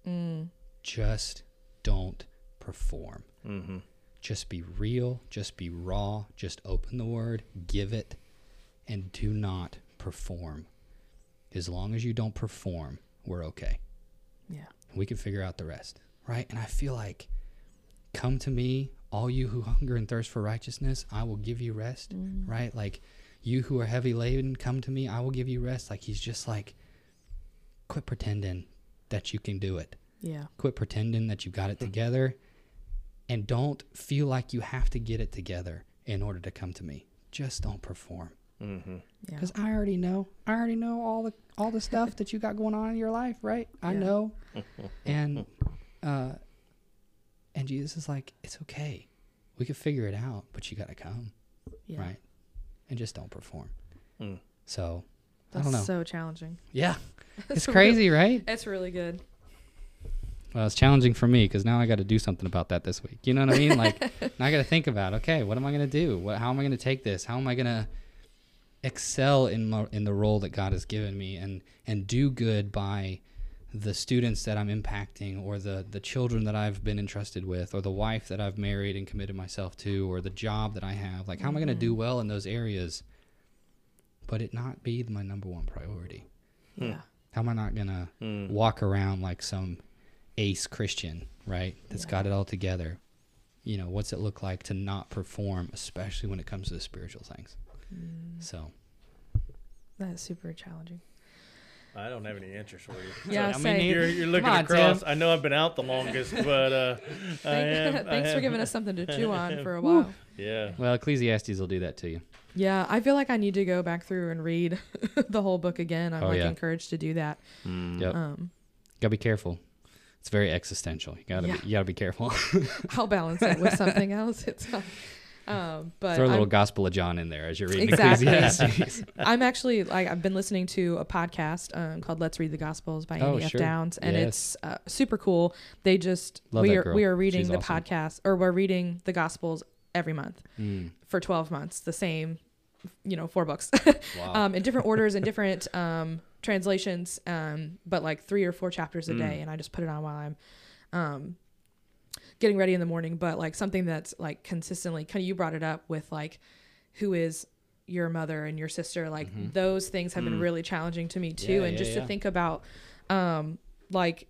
Mm. Just don't perform. Mm-hmm. Just be real, just be raw, just open the word, give it, and do not perform. As long as you don't perform, we're okay. Yeah. We can figure out the rest, right? And I feel like, come to me, all you who hunger and thirst for righteousness, I will give you rest, Mm. right? Like, you who are heavy laden, come to me, I will give you rest. Like, he's just like, quit pretending that you can do it Yeah. quit pretending that you got it together and don't feel like you have to get it together in order to come to me just don't perform Mm-hmm. Yeah. because i already know i already know all the all the stuff that you got going on in your life right i Yeah. know and uh and jesus is like it's okay we can figure it out but you got to come yeah. right and just don't perform Mm. so That's i don't know so challenging. yeah it's That's crazy right It's really good. Well, it's challenging for me because now I got to do something about that this week. You know what I mean? Like, now I got to think about, okay, what am I going to do? What, how am I going to take this? How am I going to excel in my, in the role that God has given me and and do good by the students that I'm impacting or the the children that I've been entrusted with or the wife that I've married and committed myself to or the job that I have. Like, how am I going to do well in those areas? But it not be my number one priority. Hmm. Yeah. How am I not going to Mm. walk around like some ace Christian, right? That's Yeah. got it all together. You know, what's it look like to not perform, especially when it comes to the spiritual things? Mm. So, That's super challenging. I don't have any answers for you. Yeah, I mean. You're, you're looking on, across. Tim. I know I've been out the longest, but uh, I Thank- am. I Thanks for giving us something to chew on for a while. Yeah. well, Ecclesiastes will do that to you. Yeah, I feel like I need to go back through and read the whole book again. I'm Oh, like yeah. encouraged to do that. Mm. Yep. Um, Gotta be careful. It's very existential. You gotta Yeah. be, you gotta be careful. I'll balance it with something else. It's not. Um, but Throw a little I'm, Gospel of John in there as you're reading Exactly. Ecclesiastes. I'm actually like I've been listening to a podcast um, called Let's Read the Gospels by Oh, F. sure. Downs, and Yes. it's uh, super cool. They just Love we are girl. we are reading She's the awesome. podcast or we're reading the Gospels every month Mm, for 12 months, the same, you know, four books, wow. um, in different orders and different um, translations, um, but like three or four chapters a Mm. day, and I just put it on while I'm. Getting ready in the morning but like something that's like consistently kind of you brought it up with like who is your mother and your sister like Mhm. those things have been Mm. really challenging to me too Yeah, and yeah, just yeah. to think about um like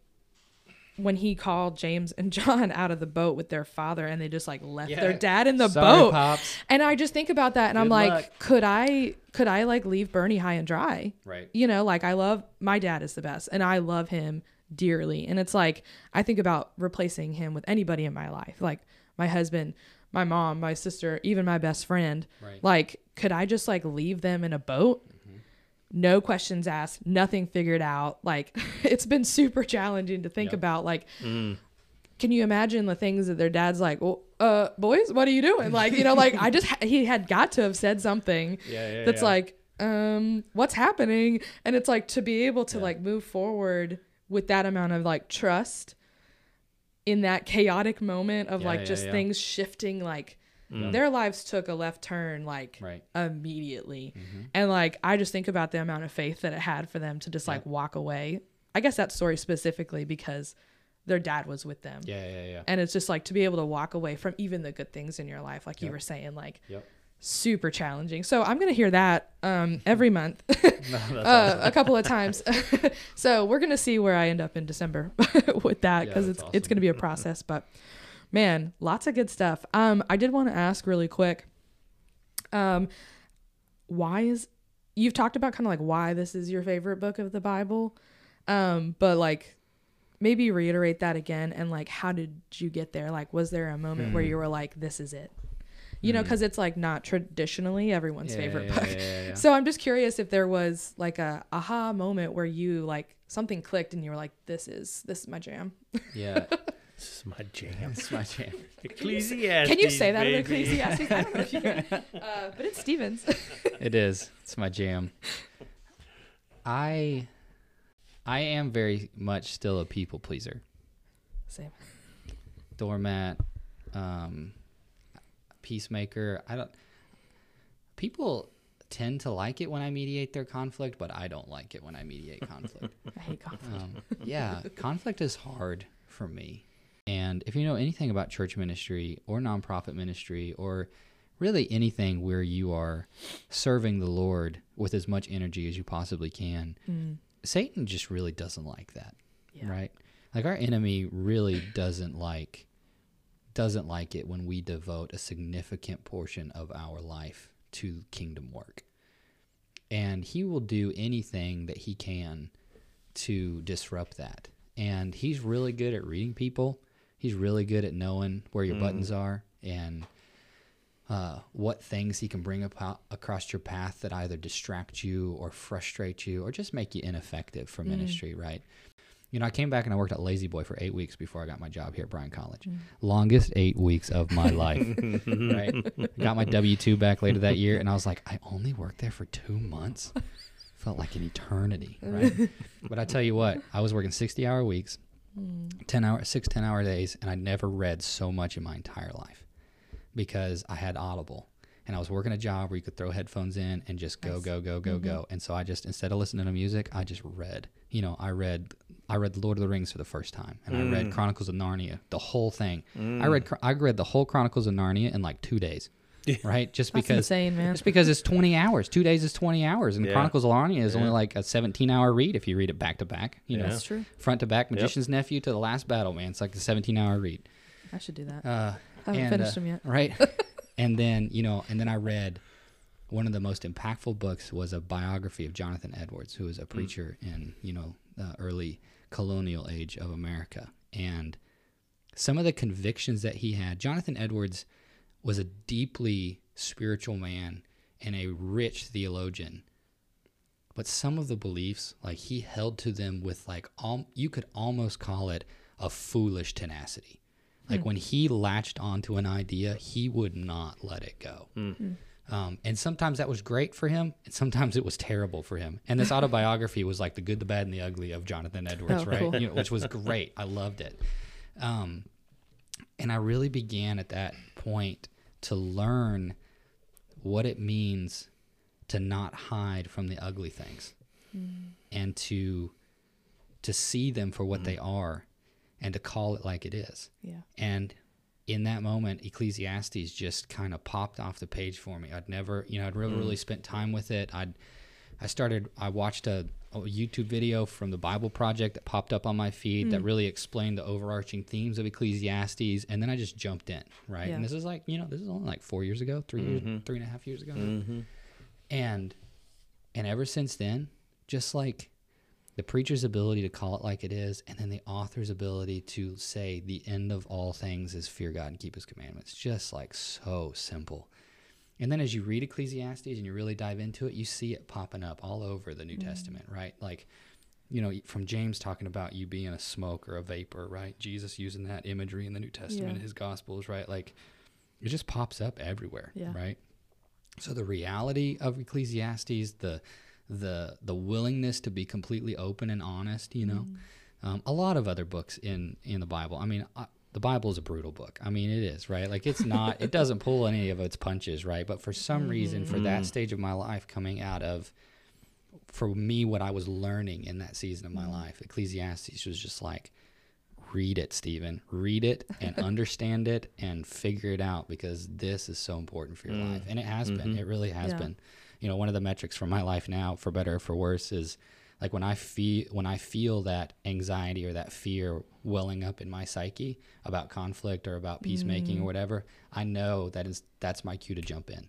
when he called James and John out of the boat with their father and they just like left Yeah. their dad in the Sorry, boat pops. and I just think about that and I'm like luck. could I could I like leave Bernie high and dry Right. you know like i love my dad is the best and i love him dearly and it's like i think about replacing him with anybody in my life like my husband my mom my sister even my best friend Right. like could i just like leave them in a boat no questions asked nothing figured out like it's been super challenging to think Yep. about like Mm. can you imagine the things that their dad's like well uh boys what are you doing like you know like i just he had got to have said something Yeah, yeah. that's yeah. like um what's happening and it's like to be able to like move forward with that amount of like trust in that chaotic moment of Yeah, like yeah, just yeah. things shifting like Mm. their lives took a left turn like right. immediately Mhm. and like i just think about the amount of faith that it had for them to just like walk away i guess that story specifically because their dad was with them Yeah, yeah, yeah. and it's just like to be able to walk away from even the good things in your life like you were saying like Yep. Super challenging. So i'm gonna hear that um every month No, uh, a couple of times. So we're gonna see where i end up in december with that because that's it's it's gonna be a process but man lots of good stuff. Um i did want to ask really quick um why is you've talked about kind of like why this is your favorite book of the bible um but like maybe reiterate that again and like how did you get there? Like was there a moment where Hmm. you were like this is it you know because it's like not traditionally everyone's Yeah, favorite yeah, book yeah, so i'm just curious if there was like a aha moment where you like something clicked and you were like this is this is my jam yeah. This is my jam. It's my jam. Ecclesiastes. can you say that in ecclesiastes i don't know if you can uh, but it's Stephen's It is. It's my jam. I I am very much still a people pleaser. same Doormat, um, peacemaker. I don't. People tend to like it when I mediate their conflict, but I don't like it when I mediate conflict. i hate conflict um, yeah, conflict is hard for me. And if you know anything about church ministry or nonprofit ministry or really anything where you are serving the Lord with as much energy as you possibly can, Mm, Satan just really doesn't like that, yeah. right? Like our enemy really doesn't like doesn't like it when we devote a significant portion of our life to kingdom work. And he will do anything that he can to disrupt that. And he's really good at reading people. He's really good at knowing where your Mm. buttons are and uh, what things he can bring up across your path that either distract you or frustrate you or just make you ineffective for Mm. ministry, right? You know, I came back and I worked at La-Z-Boy for eight weeks before I got my job here at Bryan College. Mm. Longest eight weeks of my life, right? Got my W 2 back later that year, and I was like, I only worked there for two months. Felt like an eternity, right? but I tell you what, I was working 60 hour weeks, Mm. 10 hour, six 10 hour days, and I never read so much in my entire life because I had Audible. And I was working a job where you could throw headphones in and just go, go, go, go, go. And so I just instead of listening to music, I just read. You know, I read I read The Lord of the Rings for the first time, and I read Mm. Chronicles of Narnia, the whole thing. I Mm. read I read the whole Chronicles of Narnia in like two days, right? Just That's because insane, man. just because it's 20 hours. Two days is 20 hours. And Yeah. Chronicles of Narnia is only like a 17 hour read if you read it back to back. You know, That's true. front to back, Magician's Nephew to the last battle, man. It's like a 17 hour read. I should do that. Uh, I haven't and, finished uh, them yet. right? and then, you know, and then I read one of the most impactful books was a biography of Jonathan Edwards, who was a mm. preacher in, you know, the early colonial age of America. And some of the convictions that he had, Jonathan Edwards was a deeply spiritual man and a rich theologian. But some of the beliefs, like he held to them with like all you could almost call it a foolish tenacity. Like hmm. when he latched onto an idea, he would not let it go. Hmm. Hmm. Um, and sometimes that was great for him, and sometimes it was terrible for him. And this autobiography was like the good, the bad, and the ugly of Jonathan Edwards, Oh, right? cool. You know, which was great. I loved it. Um, and I really began at that point to learn what it means to not hide from the ugly things and to to see them for what they are and to call it like it is. Yeah. And in that moment, Ecclesiastes just kind of popped off the page for me. I'd never, you know, I'd really, really mm. spent time with it. I'd, I started, I watched a, a YouTube video from the Bible Project that popped up on my feed Hmm. that mm. really explained the overarching themes of Ecclesiastes. And then I just jumped in, right? Yeah. And this is like, you know, this is only like four years ago, 3 years, mm-hmm. three and a half years ago. now. And, and ever since then, just like the preacher's ability to call it like it is, and then the author's ability to say the end of all things is fear God and keep his commandments. Just like so simple. And then as you read Ecclesiastes and you really dive into it, you see it popping up all over the New mm-hmm. Testament, right? Like, you know, from James talking about you being a smoke or a vapor, right? Jesus using that imagery in the New Testament, Yeah. his gospels, right? Like, it just pops up everywhere, Yeah. right? So the reality of Ecclesiastes, the the the willingness to be completely open and honest, you know, um, a lot of other books in in the Bible. I mean, uh, the Bible is a brutal book. I mean, it is right. Like it's not. it doesn't pull any of its punches, right? But for some reason, for that stage of my life, coming out of for me, what I was learning in that season of my life, Ecclesiastes was just like, read it, Stephen. Read it and understand it and figure it out because this is so important for your life. And it has been. It really has Yeah. been. You know, one of the metrics for my life now, for better or for worse, is like when I feel when I feel that anxiety or that fear welling up in my psyche about conflict or about peacemaking or mm. whatever, I know that is that's my cue to jump in.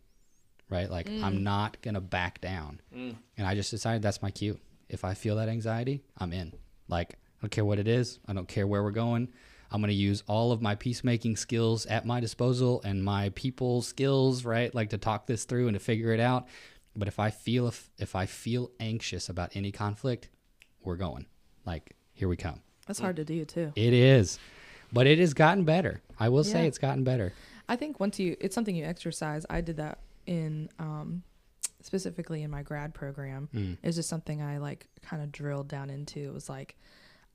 Right? Like mm. I'm not gonna back down. Mm. And I just decided that's my cue. If I feel that anxiety, I'm in. Like, I don't care what it is. I don't care where we're going. I'm going to use all of my peacemaking skills at my disposal and my people skills, right? Like to talk this through and to figure it out. But if I feel if, if I feel anxious about any conflict, we're going. Like, here we come. That's hard to do too. It is. But it has gotten better. I will say it's gotten better. I think once you, it's something you exercise. I did that in, um, specifically in my grad program. Mm. It's just something I like kind of drilled down into. It was like,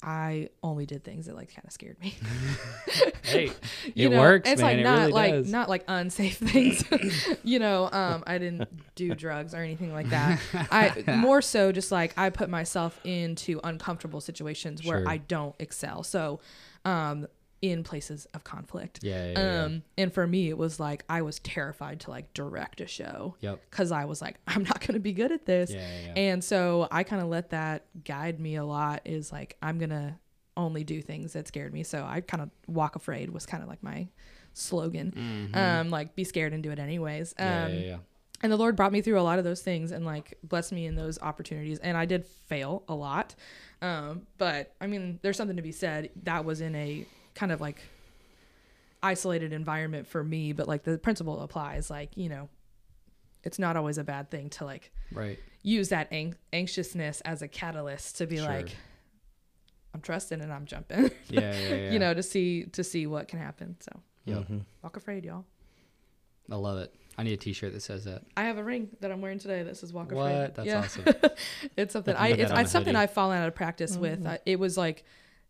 I only did things that like kind of scared me. Hey, you it know, works, It's man. like it not really like does. not like unsafe things. you know, um, I didn't do drugs or anything like that. I more so just like I put myself into uncomfortable situations where Sure. I don't excel. So, um, in places of conflict. Yeah, yeah, yeah. Um, and for me, it was like I was terrified to like direct a show Yep. because I was like, I'm not going to be good at this. Yeah, yeah, yeah. And so I kind of let that guide me a lot. Is like I'm gonna only do things that scared me. So I kind of walk afraid was kind of like my slogan. Um, like be scared and do it anyways. Um, Mm-hmm. yeah, yeah, yeah. and the Lord brought me through a lot of those things and like blessed me in those opportunities. And I did fail a lot. Um, but I mean, there's something to be said. That was in a kind of like isolated environment for me, but like the principle applies. Like, you know, it's not always a bad thing to like Right. use that ang- anxiousness as a catalyst to be Sure. like, I'm trusting and I'm jumping, Yeah, yeah, yeah. you know, to see, to see what can happen. So Yep. Mm-hmm. walk afraid, y'all. I love it. I need a T-shirt that says that. I have a ring that I'm wearing today that says walk What? afraid. That's yeah. awesome. it's something I it's, it's something. I've fallen out of practice with. Mm-hmm. I, it was like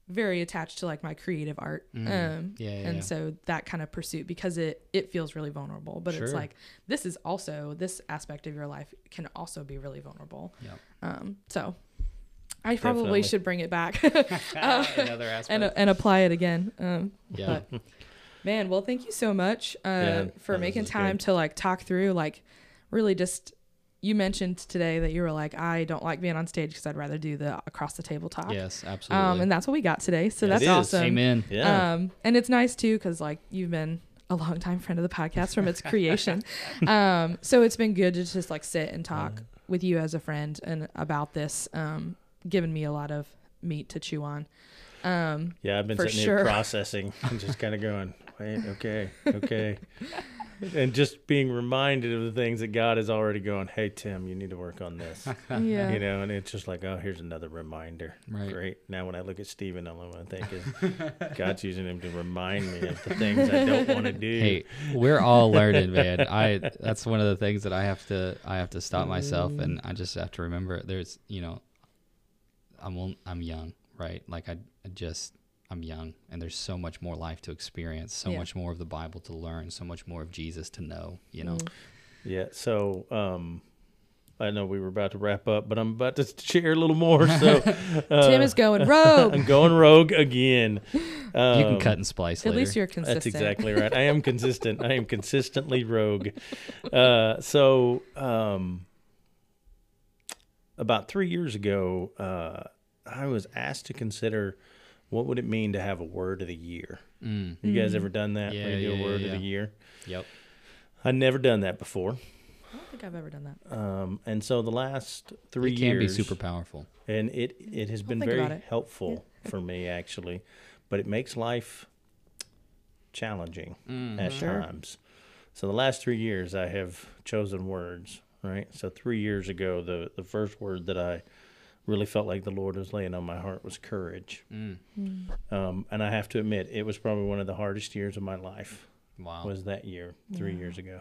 very attached to like my creative art. Um, Mm-hmm. Yeah, yeah, and yeah. so that kind of pursuit because it it feels really vulnerable, but it's like this is also this aspect of your life can also be really vulnerable. Yep. Um, so I probably Definitely. should bring it back aspect. and and apply it again. Um, yeah. but man, well, thank you so much uh, Yeah, for making time good. to like talk through like really just. You mentioned today that you were like, I don't like being on stage because I'd rather do the across the table talk. yes, absolutely. Um, and that's what we got today. So Yeah, that's it is. awesome. Amen. Yeah. Um, and it's nice too because like you've been a long time friend of the podcast from its creation. um, so it's been good to just like sit and talk with you as a friend and about this. Um, giving me a lot of meat to chew on. Um, yeah, I've been sitting sure. here processing and just kind of going, wait, okay, okay. and just being reminded of the things that God is already going, hey, Tim, you need to work on this. yeah. You know, and it's just like, oh, here's another reminder. Right. Great. Now, when I look at Stephen, all I want to think is God's using him to remind me of the things I don't want to do. Hey, we're all learning, man. I that's one of the things that I have to I have to stop myself and I just have to remember there's you know I'm I'm young, right? Like I, I just I'm young and there's so much more life to experience, so Yeah. much more of the Bible to learn, so much more of Jesus to know, you know. Mm. Yeah. So, um, I know we were about to wrap up, but I'm about to share a little more. So, uh, Tim is going rogue. I'm going rogue again. you can Um, cut and splice At later. least you're consistent. That's exactly right. I am consistent. I am consistently rogue. Uh, so, um, about three years ago, uh, I was asked to consider what would it mean to have a word of the year. Mm, You guys ever done that? Yeah, Where you do yeah, a word yeah, of the year. yep. I'd never done that before. I don't think I've ever done that. Um, and so the last three It can be super powerful. and it it has been very it. helpful for me actually, but it makes life challenging Mm, at Sure. times. So the last three years, I have chosen words. Right. So three years ago, the the first word that I really felt like the Lord was laying on my heart was courage. Mm, Um, and I have to admit, it was probably one of the hardest years of my life. wow. Was that year three Yeah. years ago?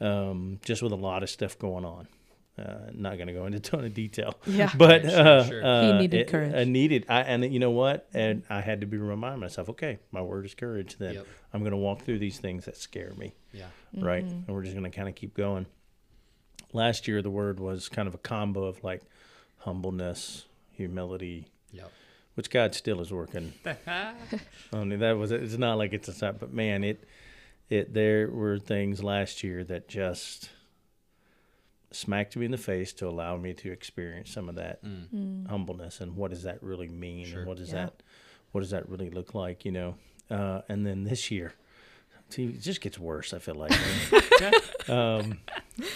Um, just with a lot of stuff going on. Uh, not going to go into a ton of detail. Yeah. But Right, sure, uh, sure. uh, He needed it- courage. I needed, I, and you know what? And I had to be remind myself, okay, my word is courage. Then Yep. I'm going to walk through these things that scare me, Yeah. right? Mm-hmm. And we're just going to kind of keep going. Last year, the word was kind of a combo of like humbleness, humility, Yep. which God still is working. I mean, that was it's not like it's a sign, but man, it it there were things last year that just smacked me in the face to allow me to experience some of that Mm. humbleness and what does that really mean Sure. and what does Yeah. that what does that really look like, you know? Uh, and then this year, see, it just gets worse. I feel like, um,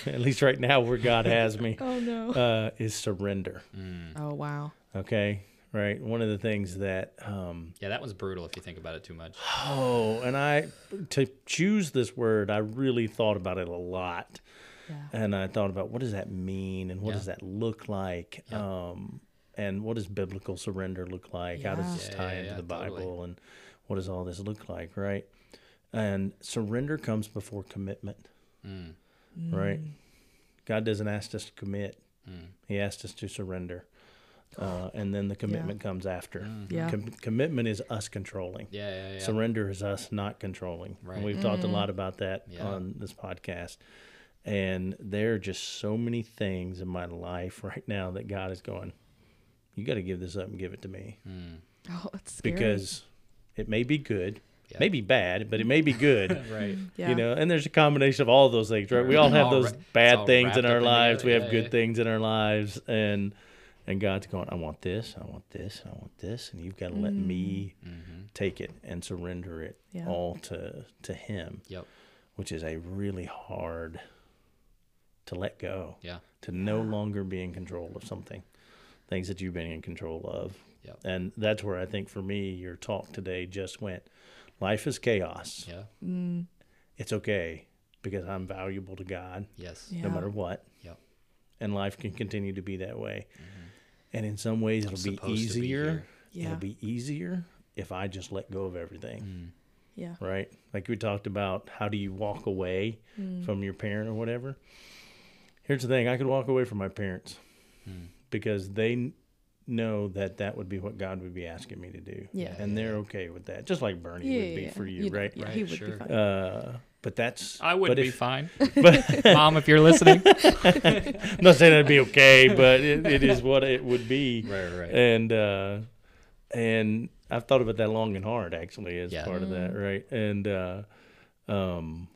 at least right now, where God has me Oh no. uh, is surrender. Mm. oh wow. Okay, right. One of the things that um, Yeah, that was brutal if you think about it too much. Oh, and I to choose this word, I really thought about it a lot, Yeah. and I thought about what does that mean, and what Yeah. does that look like, Yeah. um, and what does biblical surrender look like? How does this tie yeah, into yeah, the Bible, totally. and what does all this look like, right? And surrender comes before commitment, Mm. right? God doesn't ask us to commit; Mm. He asked us to surrender, uh, and then the commitment comes after. Mm. Yeah. Com- commitment is us controlling. Yeah, yeah, yeah. Surrender is us not controlling. Right. And we've talked a lot about that Yeah. on this podcast. And there are just so many things in my life right now that God is going, you got to give this up and give it to me Mm. Oh, that's scary. because it may be good, Yeah. may be bad, but it may be good. right. yeah. You know, and there's a combination of all of those things, right? We all have All those ra- bad things in our lives. together. We have Yeah, good yeah. things in our lives, and and God's going, I want this, I want this, I want this, and you've got to let me Mm-hmm. take it and surrender it Yeah. all to to Him, Yep. which is a really hard to let go, Yeah. to no longer be in control of something, things that you've been in control of, Yep. and that's where I think for me your talk today just went. Life is chaos. Yeah. Mm, It's okay because I'm valuable to God Yes. yeah. no matter what. Yep. And life can continue to be that way. And in some ways, it'll be Mm-hmm. supposed to be easier. Yeah. It'll be easier if I just let go of everything, Mm. Yeah. right? Like we talked about, how do you walk away Mm. from your parent or whatever? Here's the thing I could walk away from my parents Mm. because they kn- know that that would be what God would be asking me to do. Yeah. And they're okay with that, just like Bernie Yeah, would be yeah. for you, know, right? Yeah, Right, he would sure. be fine. Uh, but that's I would but be if- fine. But Mom, if you're listening. I'm not saying that'd be okay, but it, it is what it would be. right, right. And uh, and I've thought about that long and hard actually as Yeah. part of that, right? And uh, um,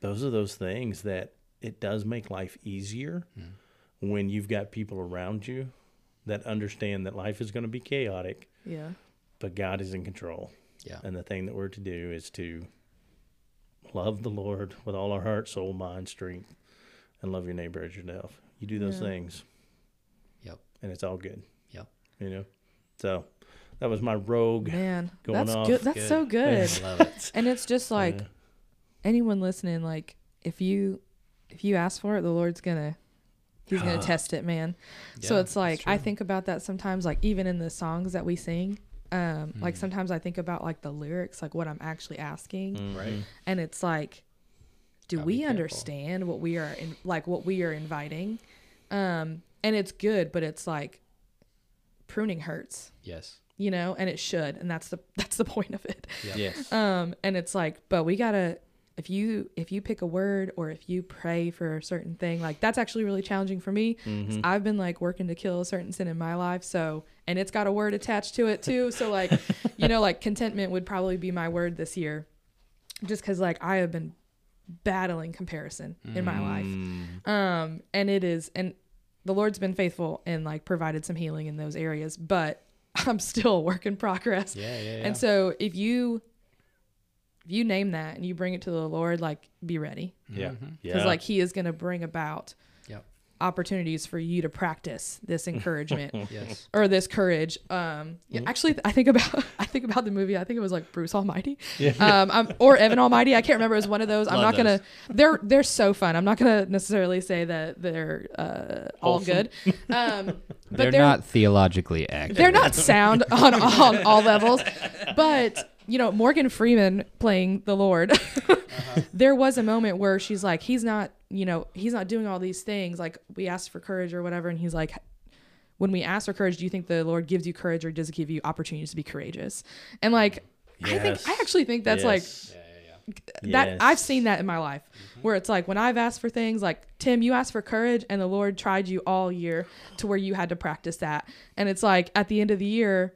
those are those things that it does make life easier when you've got people around you that understand that life is going to be chaotic, Yeah. but God is in control. Yeah. And the thing that we're to do is to love the Lord with all our heart, soul, mind, strength, and love your neighbor as yourself. You do those Yeah. things. Yep. And it's all good. Yep. You know? So that was my rogue. Man, Going that's off. good. That's so good. I love it. and it's just like Yeah. anyone listening, like if you if you ask for it, the Lord's gonna He's gonna test it, man. so it's like I think about that sometimes, like even in the songs that we sing. Um, like Mm. sometimes I think about like the lyrics, like what I'm actually asking, Mm-hmm. Right. and it's like, do Gotta we understand what we are in, like what we are inviting? Um, and it's good, but it's like pruning hurts, Yes. you know, and it should, and that's the that's the point of it. Yeah. Yes. Um, and it's like, but we gotta if you if you pick a word or if you pray for a certain thing, like that's actually really challenging for me Mm-hmm. I've been like working to kill a certain sin in my life, so and it's got a word attached to it too. So like, you know, like contentment would probably be my word this year, just because like I have been battling comparison in my life, Mm. um, and it is and the Lord's been faithful and like provided some healing in those areas, but I'm still a work in progress. Yeah. Yeah. yeah. And so if you if you name that and you bring it to the Lord, like be ready. Yeah. Mhm. Because Yeah. like he is gonna bring about Yep. opportunities for you to practice this encouragement Yes. or this courage. Um yeah, Mm-hmm. actually I think about I think about the movie, I think it was like Bruce Almighty. Um I'm, or Evan Almighty. I can't remember. It was one of those. I'm Love not gonna they're they're so fun. I'm not gonna necessarily say that they're uh all good. Um but they're, they're not theologically accurate. they're not sound on, on all levels but you know morgan freeman playing the lord. Uh-huh. There was a moment where she's like he's not you know he's not doing all these things. Like we asked for courage or whatever. And he's like when we ask for courage do you think the lord gives you courage or does he give you opportunities to be courageous? And like i think i actually think that's like Yes. that Yes. I've seen that in my life mm-hmm. where it's like when I've asked for things like Tim you asked for courage and the Lord tried you all year to where you had to practice that. And it's like at the end of the year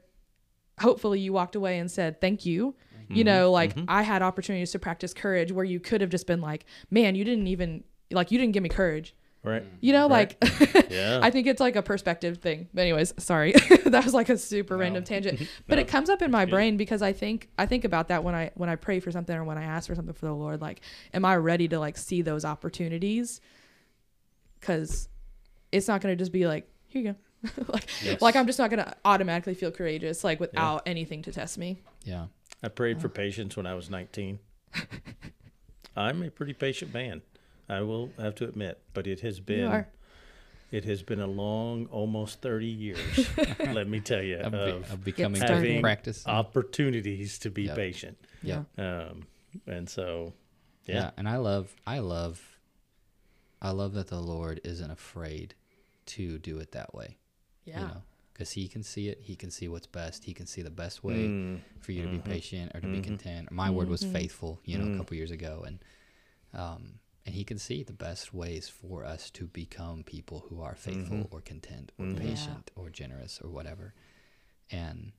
hopefully you walked away and said thank you you mm-hmm. know like mm-hmm. I had opportunities to practice courage where you could have just been like man you didn't even like you didn't give me courage Right. you know Right. like Yeah. I think it's like a perspective thing. But anyways, sorry. that was like a super random tangent. But it comes up in my brain because I think I think about that when I when I pray for something or when I ask for something for the Lord like am I ready to like see those opportunities? Cuz it's not going to just be like here you go. like Yes. like I'm just not going to automatically feel courageous like without anything to test me. Yeah. I prayed for patience when I was 19. I'm a pretty patient man. I will have to admit, but it has been it has been a long, almost 30 years. let me tell you, Of, be- of of becoming having practice. opportunities to be Yep. patient. Yeah. Um, and so, yeah. yeah, and I love I love I love that the Lord isn't afraid to do it that way. Yeah. You know, because He can see it. He can see what's best. He can see the best way Mm, for you to be patient or to be Mhm. content. My word was Mhm. faithful. You know, Mm. a couple years ago, and um, and He can see the best ways for us to become people who are faithful Mhm. or content or Mhm. Yeah. patient or generous or whatever. And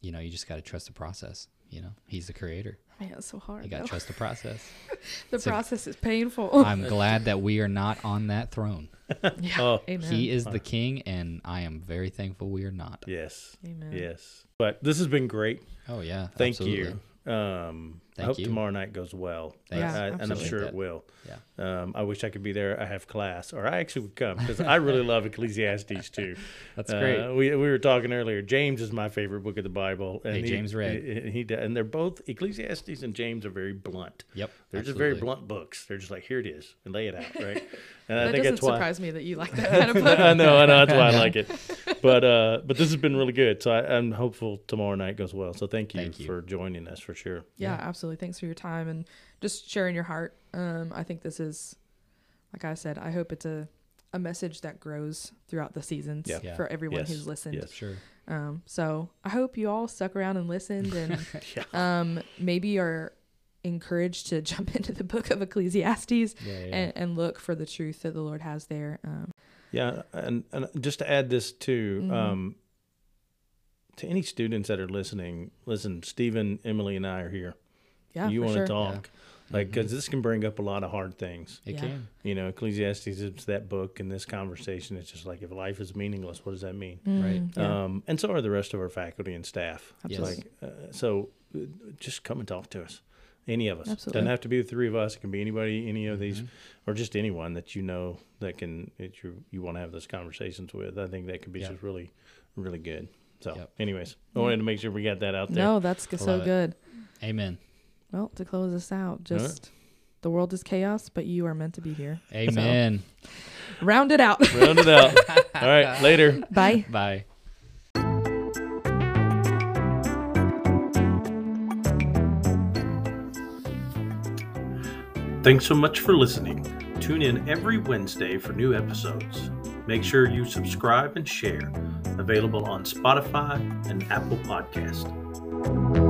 you know, you just got to trust the process. You know, He's the creator. Man, it's so hard. You got to trust the process. the so- process is painful. I'm glad that we are not on that throne. yeah. Oh, Amen. He is the king, and I am very thankful we are not. yes, Amen. yes. But this has been great. Oh yeah, Thank absolutely. you. Um, I hope you. tomorrow night goes well. Thanks. Yeah, I- and I'm sure That- it will. Yeah. Um, I wish I could be there. I have class, or I actually would come because I really love Ecclesiastes too. That's Uh, great. we we were talking earlier. James is my favorite book of the Bible. And Hey, he- James read. He, he and they're both Ecclesiastes and James are very blunt. Yep. They're just very blunt books. They're just like here it is and lay it out, right? And That I think doesn't that's why. surprise me that you like that kind of book. I know, I know. That's why I like it. But uh, but this has been really good. So I, I'm hopeful tomorrow night goes well. So thank you, Thank you. for joining us for sure. yeah, absolutely. Thanks for your time and just sharing your heart. Um, I think this is, like I said, I hope it's a, a message that grows throughout the seasons Yeah. Yeah. for everyone Yes. who's listened. Yes. Sure. Um, so I hope you all stuck around and listened and Yeah. um, maybe are encouraged to jump into the book of Ecclesiastes Yeah. yeah. and, and look for the truth that the Lord has there. Um, Yeah, and, and just to add this too, Mhm. um, to any students that are listening, listen, Stephen, Emily, and I are here. Yeah, you for want sure. to talk, like, Mhm. because this can bring up a lot of hard things. It Yeah. can. You know, Ecclesiastes is that book, and this conversation. It's just like if life is meaningless, what does that mean? Right. Mm, yeah, Um, and so are the rest of our faculty and staff. Absolutely. Like, uh, so uh, just come and talk to us. Any of us. Absolutely. Doesn't have to be the three of us. It can be anybody, any of these, Mhm. or just anyone that you know that can that you you want to have those conversations with. I think that could be Yeah. just really, really good. So, Yep. anyways, I wanted to make sure we got that out there. No, that's so love it. good. Amen. Well, to close us out, just the world is chaos, but you are meant to be here. Amen. Round it out. Round it out. All right, later. Bye. Bye. Thanks so much for listening. Tune in every Wednesday for new episodes. Make sure you subscribe and share. Available on Spotify and Apple Podcast.